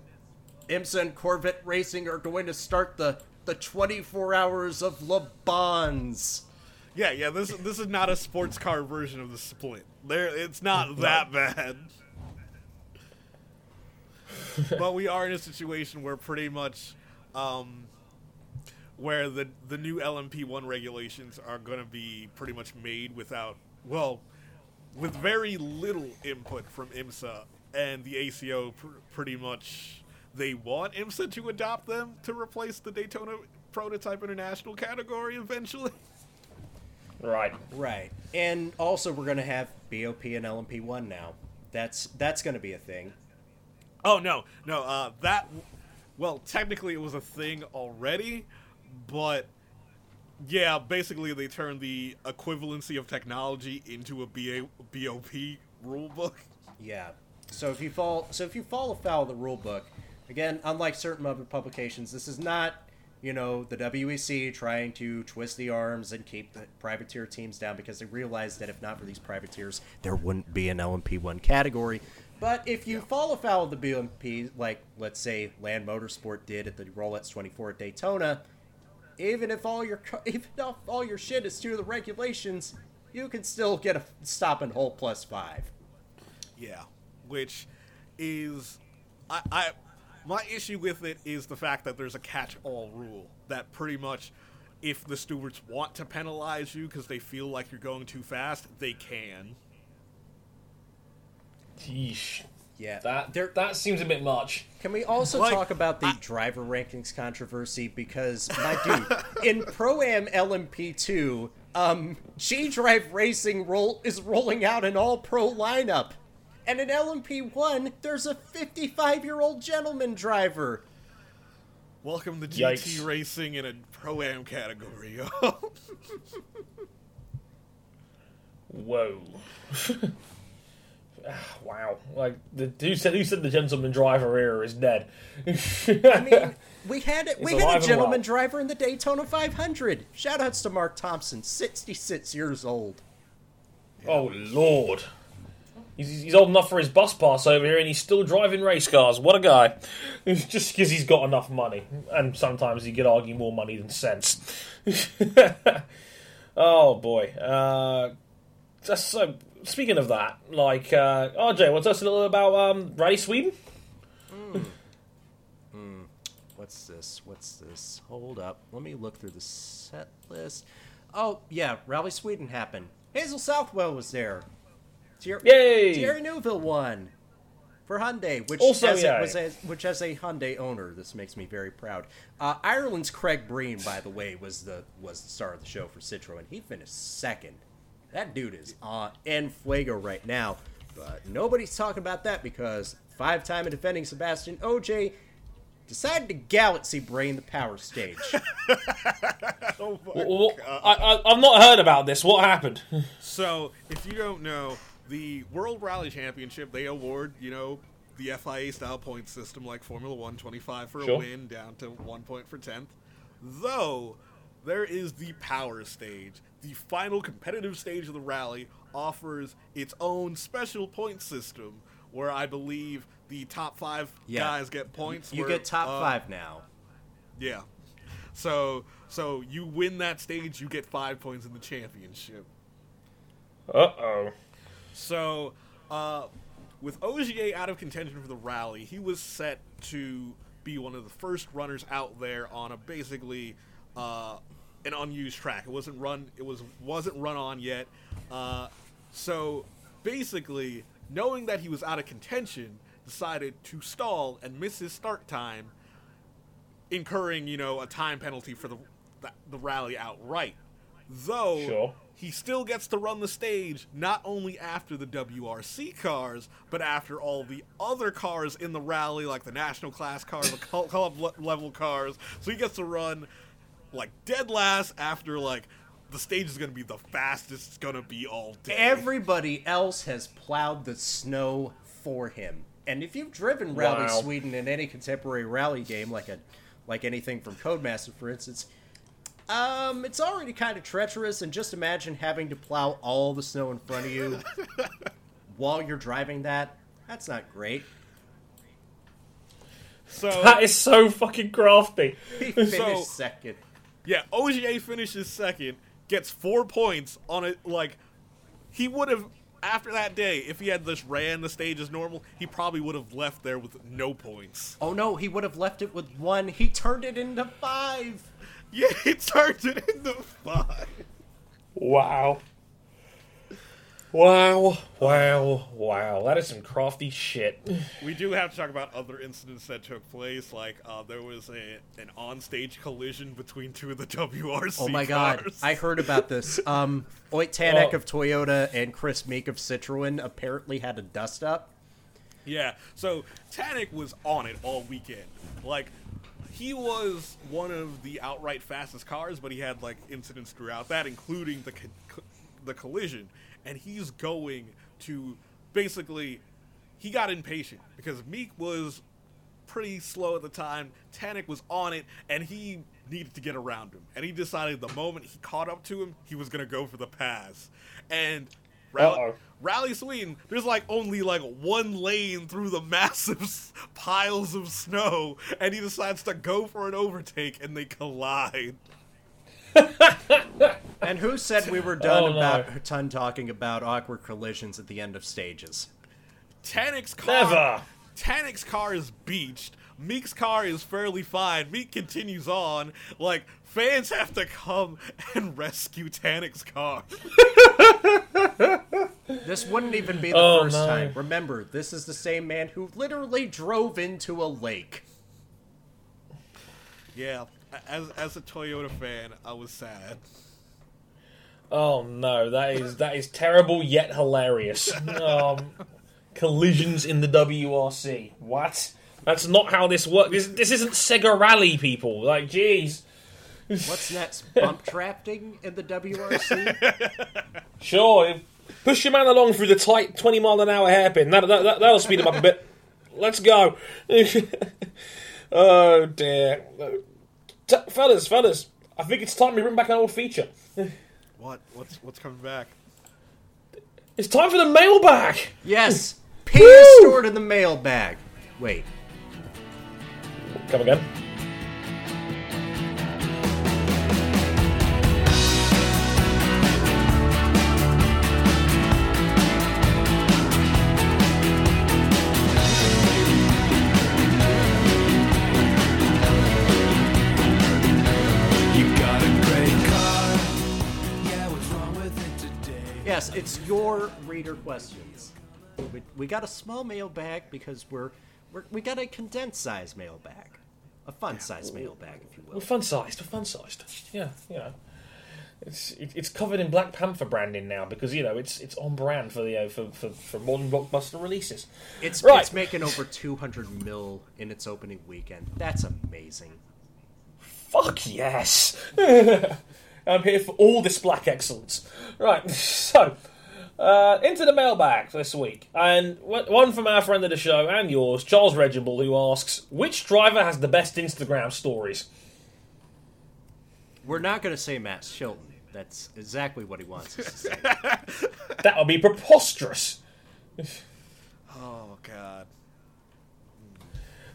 S3: IMSA and Corvette Racing are going to start the the 24 hours of Le Mans.
S5: Yeah, yeah, this this is not a sports car version of the split. There it's not that bad. but we are in a situation where pretty much um where the the new LMP1 regulations are going to be pretty much made without well with very little input from IMSA and the ACO pr- pretty much they want IMSA to adopt them to replace the Daytona prototype international category eventually.
S4: right.
S3: Right. And also we're going to have BOP and LMP1 now. That's that's going to be a thing.
S5: Oh no, no. Uh, that well, technically it was a thing already, but yeah, basically they turned the equivalency of technology into a BA, BOP rulebook.
S3: Yeah. So if you fall so if you fall afoul of the rule book, again, unlike certain other publications, this is not, you know, the WEC trying to twist the arms and keep the privateer teams down because they realize that if not for these privateers, there wouldn't be an LMP1 category. But if you fall afoul of the BOP, like let's say Land Motorsport did at the Rolex 24 at Daytona, even if all your even if all your shit is to the regulations, you can still get a stop and hold plus five.
S5: Yeah, which is I, I my issue with it is the fact that there's a catch-all rule that pretty much if the stewards want to penalize you because they feel like you're going too fast, they can.
S4: Yeesh.
S3: Yeah,
S4: That
S3: there.
S4: that seems a bit much.
S3: Can we also
S5: Like,
S3: talk about the
S5: I-
S3: driver rankings controversy? Because my dude, in Pro Am LMP2, um, G Drive Racing roll is rolling out an all pro lineup, and in LMP1, there's a 55 year old gentleman driver.
S5: Welcome to
S4: Yikes.
S5: GT racing in a pro am category.
S4: Whoa. Ah, wow. Like the who said who said the gentleman driver era is dead?
S3: I mean, we had it. We had a gentleman
S4: well.
S3: driver in the Daytona 500. Shoutouts to Mark Thompson, 66 years old.
S4: oh lord. He's, he's old enough for his bus pass over here, and he's still driving race cars. What a guy! Just because he's got enough money, and sometimes you could argue more money than sense. oh boy. Uh, just so speaking of that, like uh, RJ, tell us a little about um, Rally Sweden?
S3: What's this? What's this? Hold up. Let me look through the set list. Oh, yeah, Rally Sweden happened. Hazel Southwell was there. Thierry,
S4: Yay!
S3: Thierry Neuville won for Hyundai, which
S4: Also,
S3: as was a, which as a Hyundai owner, this makes me very proud. Uh, Ireland's Craig Breen, by the way, was the was the star of the show for Citroen. He finished second. That dude is on en fuego right now, but nobody's talking about that because five-time and defending Sebastian Ogier decided to galaxy brain the power stage.
S5: oh my
S4: Well,
S5: God.
S4: I, I, I've not heard about this. What happened?
S5: So, if you don't know, the World Rally Championship, they award, you know, the FIA style point system like Formula 1, 25 for
S4: Sure.
S5: a win, down to one point for 10th. Though, there is the power stage. The final competitive stage of the rally offers its own special point system where I believe the top five
S3: Yeah.
S5: guys get points.
S3: you
S5: where,
S3: get top
S5: uh,
S3: five now.
S5: Yeah. So, so you win that stage, you get five points in the championship.
S4: Uh oh.
S5: So, uh, with Ogier out of contention for the rally, he was set to be one of the first runners out there on a basically uh, an unused track. It wasn't run. It was wasn't run on yet. Uh, so basically, knowing that he was out of contention, decided to stall and miss his start time, incurring you know a time penalty for the the, the rally outright. Though
S4: Sure.
S5: he still gets to run the stage not only after the WRC cars, but after all the other cars in the rally, like the national class cars, the club level cars. So he gets to run like dead last after like the stage is going to be the fastest it's going to be all day.
S3: Everybody else has plowed the snow for him. And if you've driven Rally
S4: Wow.
S3: Sweden in any contemporary rally game, like a like anything from Codemaster, for instance, um, it's already kind of treacherous. And just imagine having to plow all the snow in front of you while you're driving that. That's not great.
S5: so
S4: That is so fucking crafty.
S3: He finished
S5: So-
S3: second.
S5: Yeah, Ogier finishes second, gets four points on it. Like, he would have, after that day, if he had just ran the stage as normal, he probably would have left there with no points.
S3: Oh no, he would have left it with one. He turned it into five.
S5: Yeah, he turned it into five.
S4: Wow. Wow. Wow. Wow. That is some crafty shit.
S5: We do have to talk about other incidents that took place. Like, uh, there was a an on-stage collision between two of the WRC
S3: Oh my god,
S5: cars.
S3: I heard about this. Um, Ott Tanak
S4: Oh.
S3: of Toyota and Kris Meeke of Citroen apparently had a dust up.
S5: Yeah, so Tanak was on it all weekend. Like, he was one of the outright fastest cars, but he had like incidents throughout that, including the co- co- the collision. And he's going to basically, he got impatient because Meeke was pretty slow at the time. Tanak was on it, and he needed to get around him. And he decided the moment he caught up to him, he was gonna go for the pass. And Rally, Rally Sweden, there's like only like one lane through the massive s- piles of snow, and he decides to go for an overtake, and they collide.
S3: And who said we were done
S4: Oh, no.
S3: about done talking about awkward collisions at the end of stages?
S5: Tanak's car,
S4: Never.
S5: Tanak's car is beached. Meeke's car is fairly fine. Meeke continues on. Like fans have to come and rescue Tanak's car.
S3: This wouldn't even be the
S4: Oh,
S3: first
S4: no.
S3: time. Remember, this is the same man who literally drove into a lake.
S5: yeah, as as a Toyota fan, I was sad.
S4: Oh no, that is that is terrible yet hilarious. Um, collisions in the WRC. What? That's not how this works. This, this isn't Sega Rally, people. Like, jeez.
S3: What's next? Bump drafting in the WRC?
S4: Sure, push your man along through the tight 20 mile an hour hairpin. That, that, that, that'll speed him up a bit. Let's go. oh, dear. T- fellas, fellas, I think it's time we bring back an old feature.
S5: What? What's what's coming back?
S4: It's time for the mailbag.
S3: Yes. Pee is stored in the mailbag. Wait.
S4: Come again.
S3: It's your reader questions. We, we got a small mailbag because we're, we're we got a condensed size mailbag, a fun size mailbag, if you will.
S4: We're fun sized. We're fun sized. Yeah, you know. It's it, it's covered in Black Panther branding now because you know it's it's on brand for the uh, for, for for modern blockbuster releases.
S3: It's
S4: Right.
S3: it's making over 200 mil in its opening weekend. That's amazing.
S4: Fuck yes! I'm here for all this black excellence. Right, so uh, into the mailbag this week, and one one from our friend of the show and yours, Charles Regible, who asks, "Which driver has the best Instagram stories?"
S3: We're not going to say Max Chilton. That's exactly what he wants us to say.
S4: That would be preposterous.
S5: Oh God.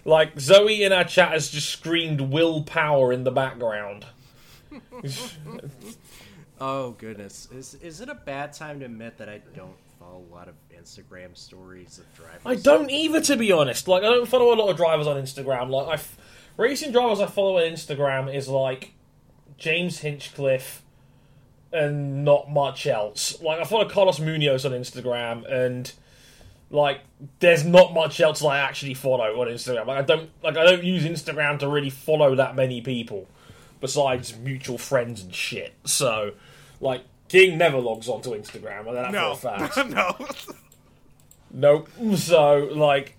S4: Like Zoe in our chat has just screamed "Will Power" in the background.
S3: Oh goodness, is is it a bad time to admit that I don't follow a lot of Instagram stories of drivers?
S4: I don't either, to be honest. Like, I don't follow a lot of drivers on Instagram. Like, I f- racing drivers I follow on Instagram is like James Hinchcliffe and not much else. Like, I follow Carlos Munoz on Instagram, and like, there's not much else I actually follow on Instagram. Like, I don't like I don't use Instagram to really follow that many people besides mutual friends and shit. So, like. King never logs onto Instagram, I know that
S5: No.
S4: for a fact.
S5: no.
S4: Nope. So, like,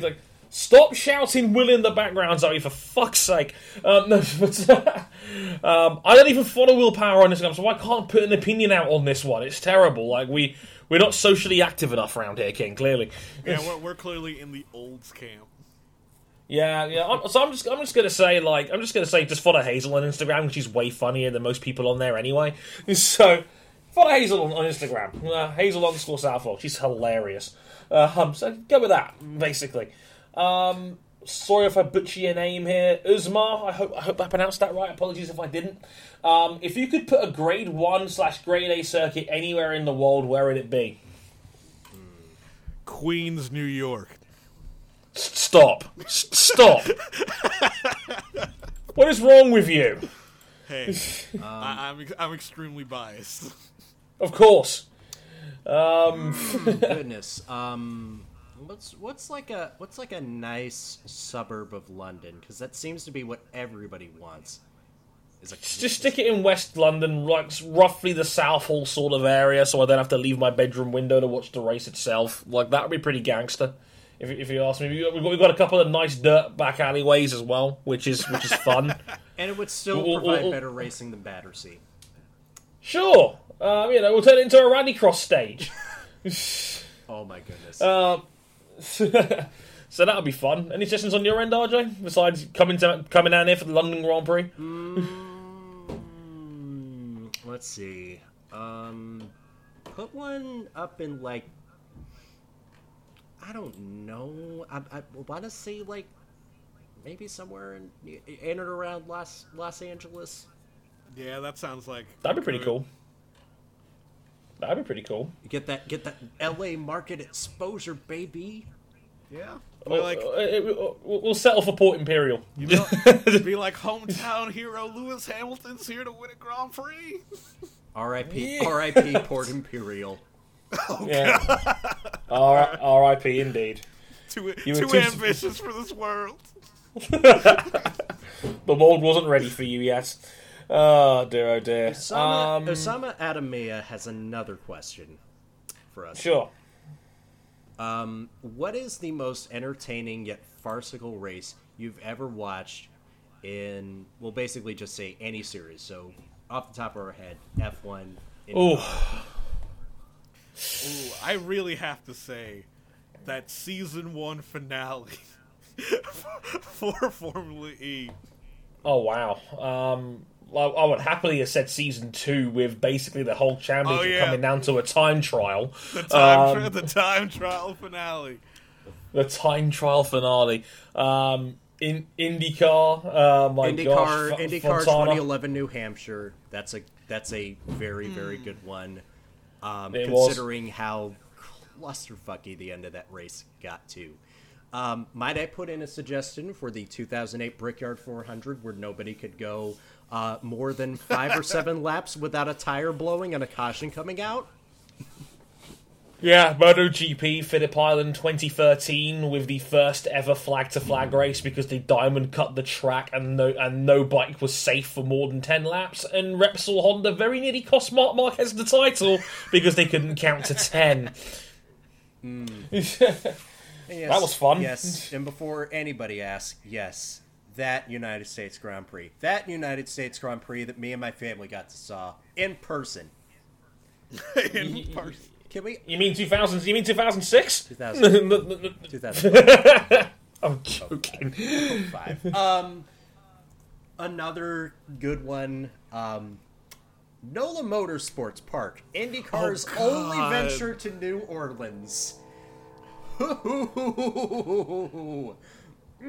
S4: like, stop shouting "Will" in the background, Zoe, for fuck's sake. Um, no, but, um, I don't even follow Will Power on Instagram, so I can't put an opinion out on this one. It's terrible. Like, we we're not socially active enough around here, King. Clearly.
S5: yeah, we're, we're clearly in the olds camp.
S4: Yeah, yeah. I'm, so I'm just, I'm just gonna say, like, I'm just gonna say, just follow Hazel on Instagram, because she's way funnier than most people on there anyway. So, follow Hazel on, on Instagram. Uh, Hazel underscore Southwell. She's hilarious. Uh, um, so go with that, basically. Um, sorry if I butcher your name here, Uzma. I hope, I hope I pronounced that right. Apologies if I didn't. Um, if you could put a Grade One slash Grade A circuit anywhere in the world, where would it be?
S5: Queens, New York.
S4: S- Stop. Stop. what is wrong with you?
S5: Hey, I, I'm ex- I'm extremely biased.
S4: Of course. Um,
S3: Goodness. Um, what's what's like a what's like a nice suburb of London? Because that seems to be what everybody wants. Is a
S4: just stick it in West London, like roughly the Southall sort of area, so I don't have to leave my bedroom window to watch the race itself. Like that would be pretty gangster, if, if you ask me. We've got, we've got a couple of nice dirt back alleyways as well, which is which is fun.
S3: and it would still
S4: Ooh,
S3: provide
S4: ooh.
S3: better racing than Battersea.
S4: sure, um, you know we'll turn it into a rallycross stage.
S3: Oh my goodness.
S4: Um, so that'll be fun. Any suggestions on your end, RJ? Besides coming to, coming down here for the London Grand Prix?
S3: Mm, let's see. Um, put one up in like I don't know. I, I want to say like maybe somewhere in in and around Los Los Angeles.
S5: Yeah, that sounds like
S4: That'd be pretty cool. That'd be pretty cool.
S3: You get that get that L.A. market exposure, baby.
S5: Yeah,
S4: Well,
S5: be like
S4: uh, it- we'll we'll settle for Port Imperial.
S5: you know, be like hometown hero Lewis Hamilton's here to win a Grand Prix.
S3: R.I.P.
S4: Yeah.
S3: R.I.P. Port Imperial.
S4: Yeah. R- R.I.P. Indeed.
S5: Too,
S4: You were
S5: too
S4: too-
S5: ambitious for this world.
S4: The world wasn't ready for you yet. Oh dear, oh dear.
S3: Osama,
S4: Um,
S3: Osama Adamea has another question for us.
S4: Sure.
S3: Um, what is the most entertaining yet farcical race you've ever watched in, we'll basically just say any series. So, off the top of our head, F1.
S4: Oh,
S5: Ooh, I really have to say that season one finale for Formula E.
S4: oh wow. Um, I, I would happily have said season two with basically the whole championship
S5: Oh, yeah.
S4: coming down to a time trial.
S5: The time, tri-
S4: Um,
S5: the time trial finale.
S4: the time trial finale. Um, in IndyCar, uh, my
S3: IndyCar,
S4: gosh, F-
S3: IndyCar
S4: Fontana.
S3: 2011 New Hampshire. That's a that's a very very good one. Um,
S4: It was.
S3: considering how clusterfucky the end of that race got to. Um, might I put in a suggestion for the 2008 Brickyard 400 where nobody could go uh, more than five or seven laps without a tire blowing and a caution coming out?
S4: Yeah, MotoGP Phillip Island 2013 with the first ever flag to flag mm. race because the diamond cut the track and no and no bike was safe for more than 10 laps and Repsol Honda very nearly cost Marc Marquez the title because they couldn't count to 10. Mm.
S3: Yes, that
S4: was fun.
S3: Yes, and before anybody asks, yes, that United States Grand Prix, that United States Grand Prix that me and my family got to saw in person.
S5: In person.
S3: Can we?
S4: You mean 2000 you mean 2006?
S3: 2000. 2005.
S4: I'm joking. Five.
S3: Um, another good one. Um, Nola Motorsports Park, IndyCar's only venture to New Orleans.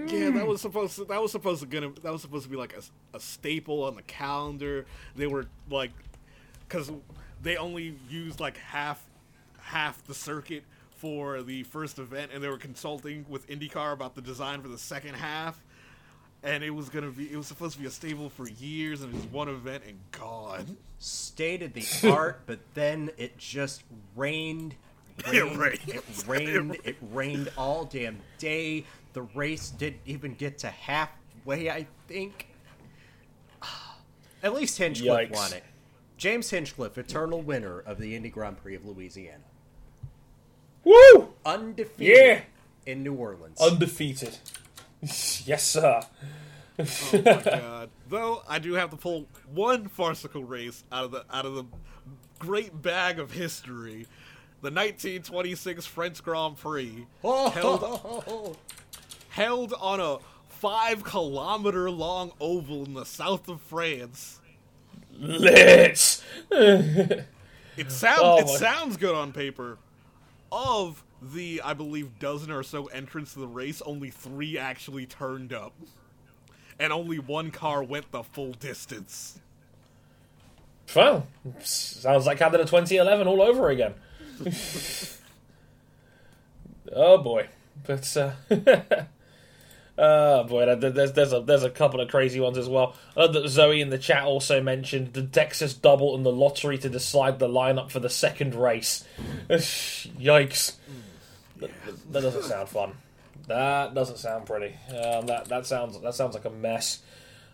S5: Yeah, that was supposed to. That was supposed to gonna. That was supposed to be like a, a staple on the calendar. They were like, because they only used like half, half the circuit for the first event, and they were consulting with IndyCar about the design for the second half. And it was gonna be. It was supposed to be a stable for years, and it was one event and gone.
S3: State of the art, but then it just rained.
S5: It rained.
S3: It rained. It rained all damn day. The race didn't even get to halfway. I think. At least Hinchcliffe
S4: Yikes.
S3: won it. James Hinchcliffe, eternal winner of the Indy Grand Prix of Louisiana,
S4: Woo!
S3: undefeated
S4: Yeah.
S3: in New Orleans.
S4: Undefeated. yes, sir.
S5: Oh my god! Though I do have to pull one farcical race out of the out of the great bag of history, the 1926 French Grand Prix, oh. held held on a five kilometer long oval in the south of France.
S4: Lit!
S5: It sounds
S4: Oh
S5: it
S4: my-
S5: sounds good on paper. Of the I believe dozen or so entrants to the race, only three actually turned up, and only one car went the full distance.
S4: Well, sounds like Canada 2011 all over again. oh boy, but uh, oh boy, there's there's a there's a couple of crazy ones as well. I know that Zoe in the chat also mentioned the Texas double and the lottery to decide the lineup for the second race. Yikes! That, that doesn't sound fun. That doesn't sound pretty. Um, that that sounds that sounds like a mess.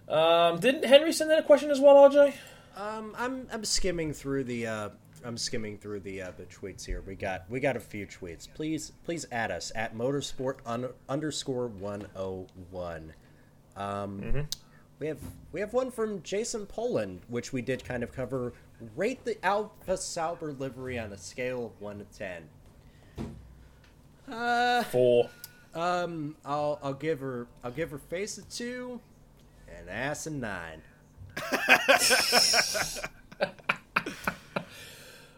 S4: Um, didn't Henry send in a question as well, RJ?
S3: Um, I'm I'm skimming through the uh, I'm skimming through the uh, the tweets here. We got we got a few tweets. Please please add us at motorsport un- underscore one oh one. Um, we have we have one from Jason Poland, which we did kind of cover. Rate the Alfa Sauber livery on a scale of one to ten. Uh,
S4: Four.
S3: um, I'll I'll give her I'll give her face a two, and ass a nine.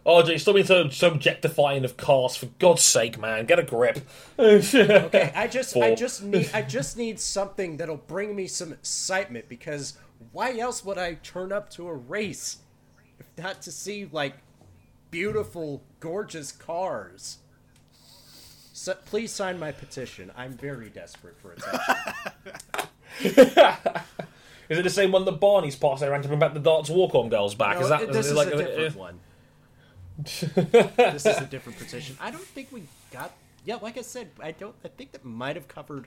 S4: RJ, stop being so, so objectifying of cars. For God's sake, man, get a grip.
S3: Okay, I just I just need I just need something that'll bring me some excitement because why else would I turn up to a race if not to see like beautiful, gorgeous cars? So please sign my petition. I'm very desperate for attention.
S4: Is it the same one that Barney's passed around to bring back the darts walk-on girls back?
S3: No,
S4: is that
S3: this is
S4: like
S3: a different uh, one. This is a different petition. I don't think we got. Yeah, like I said, I don't. I think that might have covered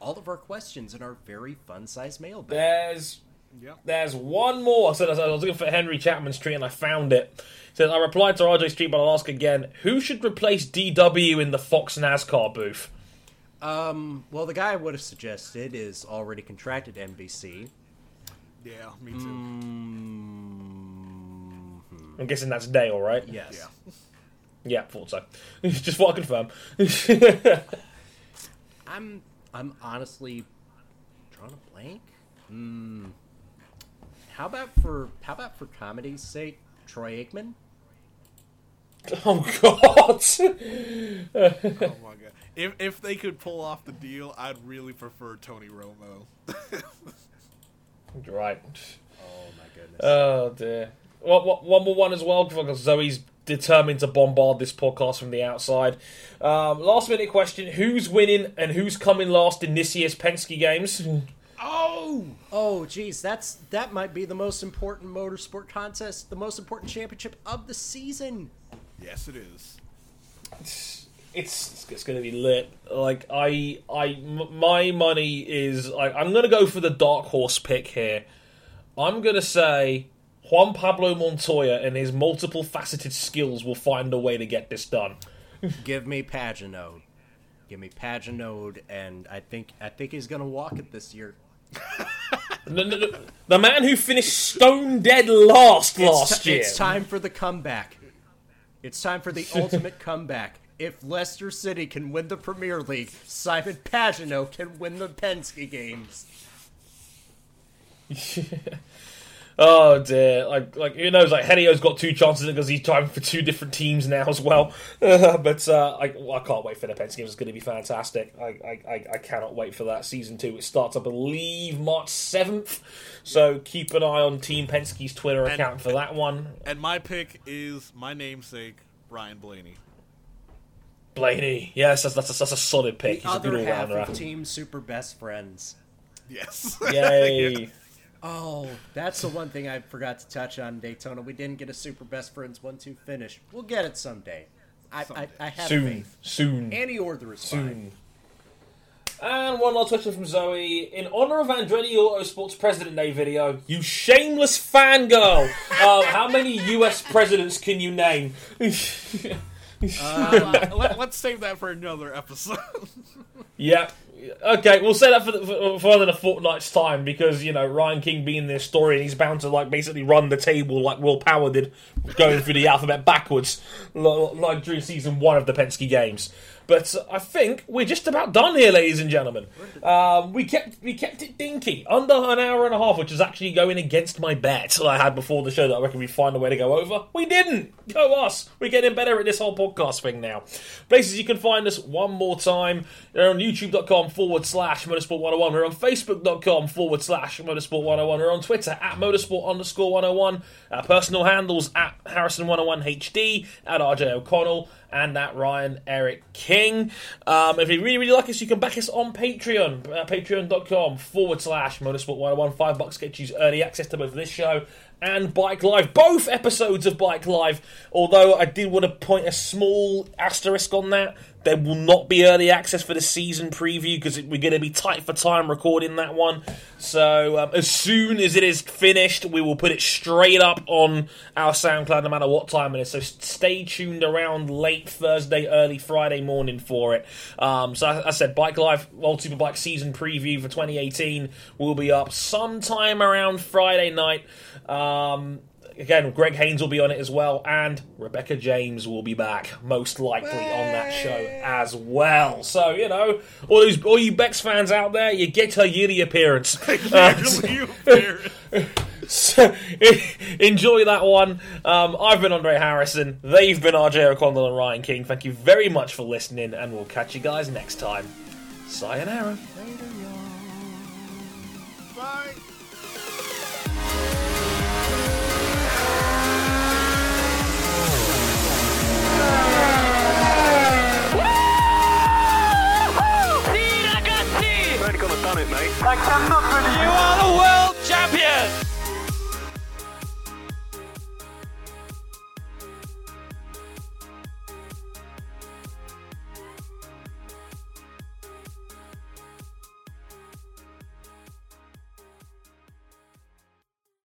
S3: all of our questions in our very fun-sized mailbag.
S4: There's
S5: Yep.
S4: there's one more. So I was looking for Henry Chapman Street and I found it. It says I replied to RJ Street, but I'll ask again: Who should replace DW in the Fox NASCAR booth?
S3: Um, well, the guy I would have suggested is already contracted to NBC.
S5: Yeah, me too.
S3: Mm,
S4: I'm guessing that's Dale, right?
S3: yes.
S5: Yeah.
S4: Yeah, thought so. Just want to confirm.
S3: I'm I'm honestly drawing a blank. Hmm. How about for how about for comedy's sake, Troy Aikman?
S4: oh God.
S5: Oh my god. If if they could pull off the deal, I'd really prefer Tony Romo.
S4: right.
S3: Oh my goodness.
S4: Oh dear. One, one- one more one as well because Zoe's determined to bombard this podcast from the outside. Um, last minute question: Who's winning and who's coming last in this year's Penske Games?
S3: oh, oh, geez, that's that might be the most important motorsport contest, the most important championship of the season.
S5: yes, it is.
S4: It's it's going to be lit. Like I I m- my money is like I'm going to go for the dark horse pick here. I'm going to say Juan Pablo Montoya and his multiple faceted skills will find a way to get this done.
S3: Give me Pagenaud. Give me Pagenaud, and I think I think he's gonna walk it this year.
S4: The, the- the man who finished stone dead last last
S3: it's, ti-
S4: year.
S3: it's time for the comeback. It's time for the ultimate comeback. If Leicester City can win the Premier League, Simon Pagenaud can win the Penske games.
S4: Oh dear! Like, like who knows? Like Helio's got two chances because he's driving for two different teams now as well. but uh, I, well, I can't wait for the Penske games. It's going to be fantastic. I, I, I, I cannot wait for that season two. It starts, I believe, March seventh. So keep an eye on Team Penske's Twitter
S5: And-
S4: account for that one.
S5: And my pick is my namesake, Ryan Blaney.
S4: Blaney, yes, that's that's a, that's a solid pick.
S3: The
S4: He's a good
S3: half of. Team Super Best Friends.
S5: Yes.
S4: Yay!
S3: Oh, that's the one thing I forgot to touch on Daytona. We didn't get a Super Best Friends 1 2 finish. We'll get it someday. I, I, I have
S4: soon,
S3: faith.
S4: soon.
S3: Andy Orther is fine.
S4: Soon. And one last question from Zoe. In honor of Andretti Autosports President Day video, you shameless fangirl, um, how many US presidents can you name?
S5: Uh, let, us save that for another episode.
S4: yeah. Okay, we'll say that for, for, for another fortnight's time because, you know, Ryan King being the historian, he's bound to, like, basically run the table like Will Power did, going through the alphabet backwards, li- like during season one of the Penske Games. But I think we're just about done here, ladies and gentlemen. Um, we kept we kept it dinky, under an hour and a half, which is actually going against my bet that I had before the show that I reckon we'd find a way to go over. We didn't. Go us. We're getting better at this whole podcast thing now. Places you can find us one more time. They're on youtube.com forward slash motorsport 101. We're on facebook.com forward slash motorsport 101. We're on Twitter at motorsport underscore 101. Our personal handles at Harrison101HD, at RJ O'Connell, and that Ryan Eric King. Um, if you really, really like us, you can back us on Patreon, uh, patreon.com forward slash motorsport 101. Five bucks gets you early access to both this show and Bike Live, both episodes of Bike Live. Although I did want to point a small asterisk on that. There will not be early access for the season preview because we're going to be tight for time recording that one. So um, as soon as it is finished, we will put it straight up on our SoundCloud, no matter what time it is. So stay tuned around late Thursday, early Friday morning for it. Um, so as I said, Bike Live World Superbike season preview for 2018 will be up sometime around Friday night. Um, again, Greg Haynes will be on it as well, and Rebecca James will be back, most likely on that show as well. So you know, all those all you Bex fans out there, you get her yearly appearance. Uh,
S5: You
S4: so, enjoy that one. Um, I've been Andre Harrison. They've been RJ O'Connell and Ryan King. Thank you very much for listening, and we'll catch you guys next time. Sayonara.
S5: Bye. I cannot believe You are the world champion!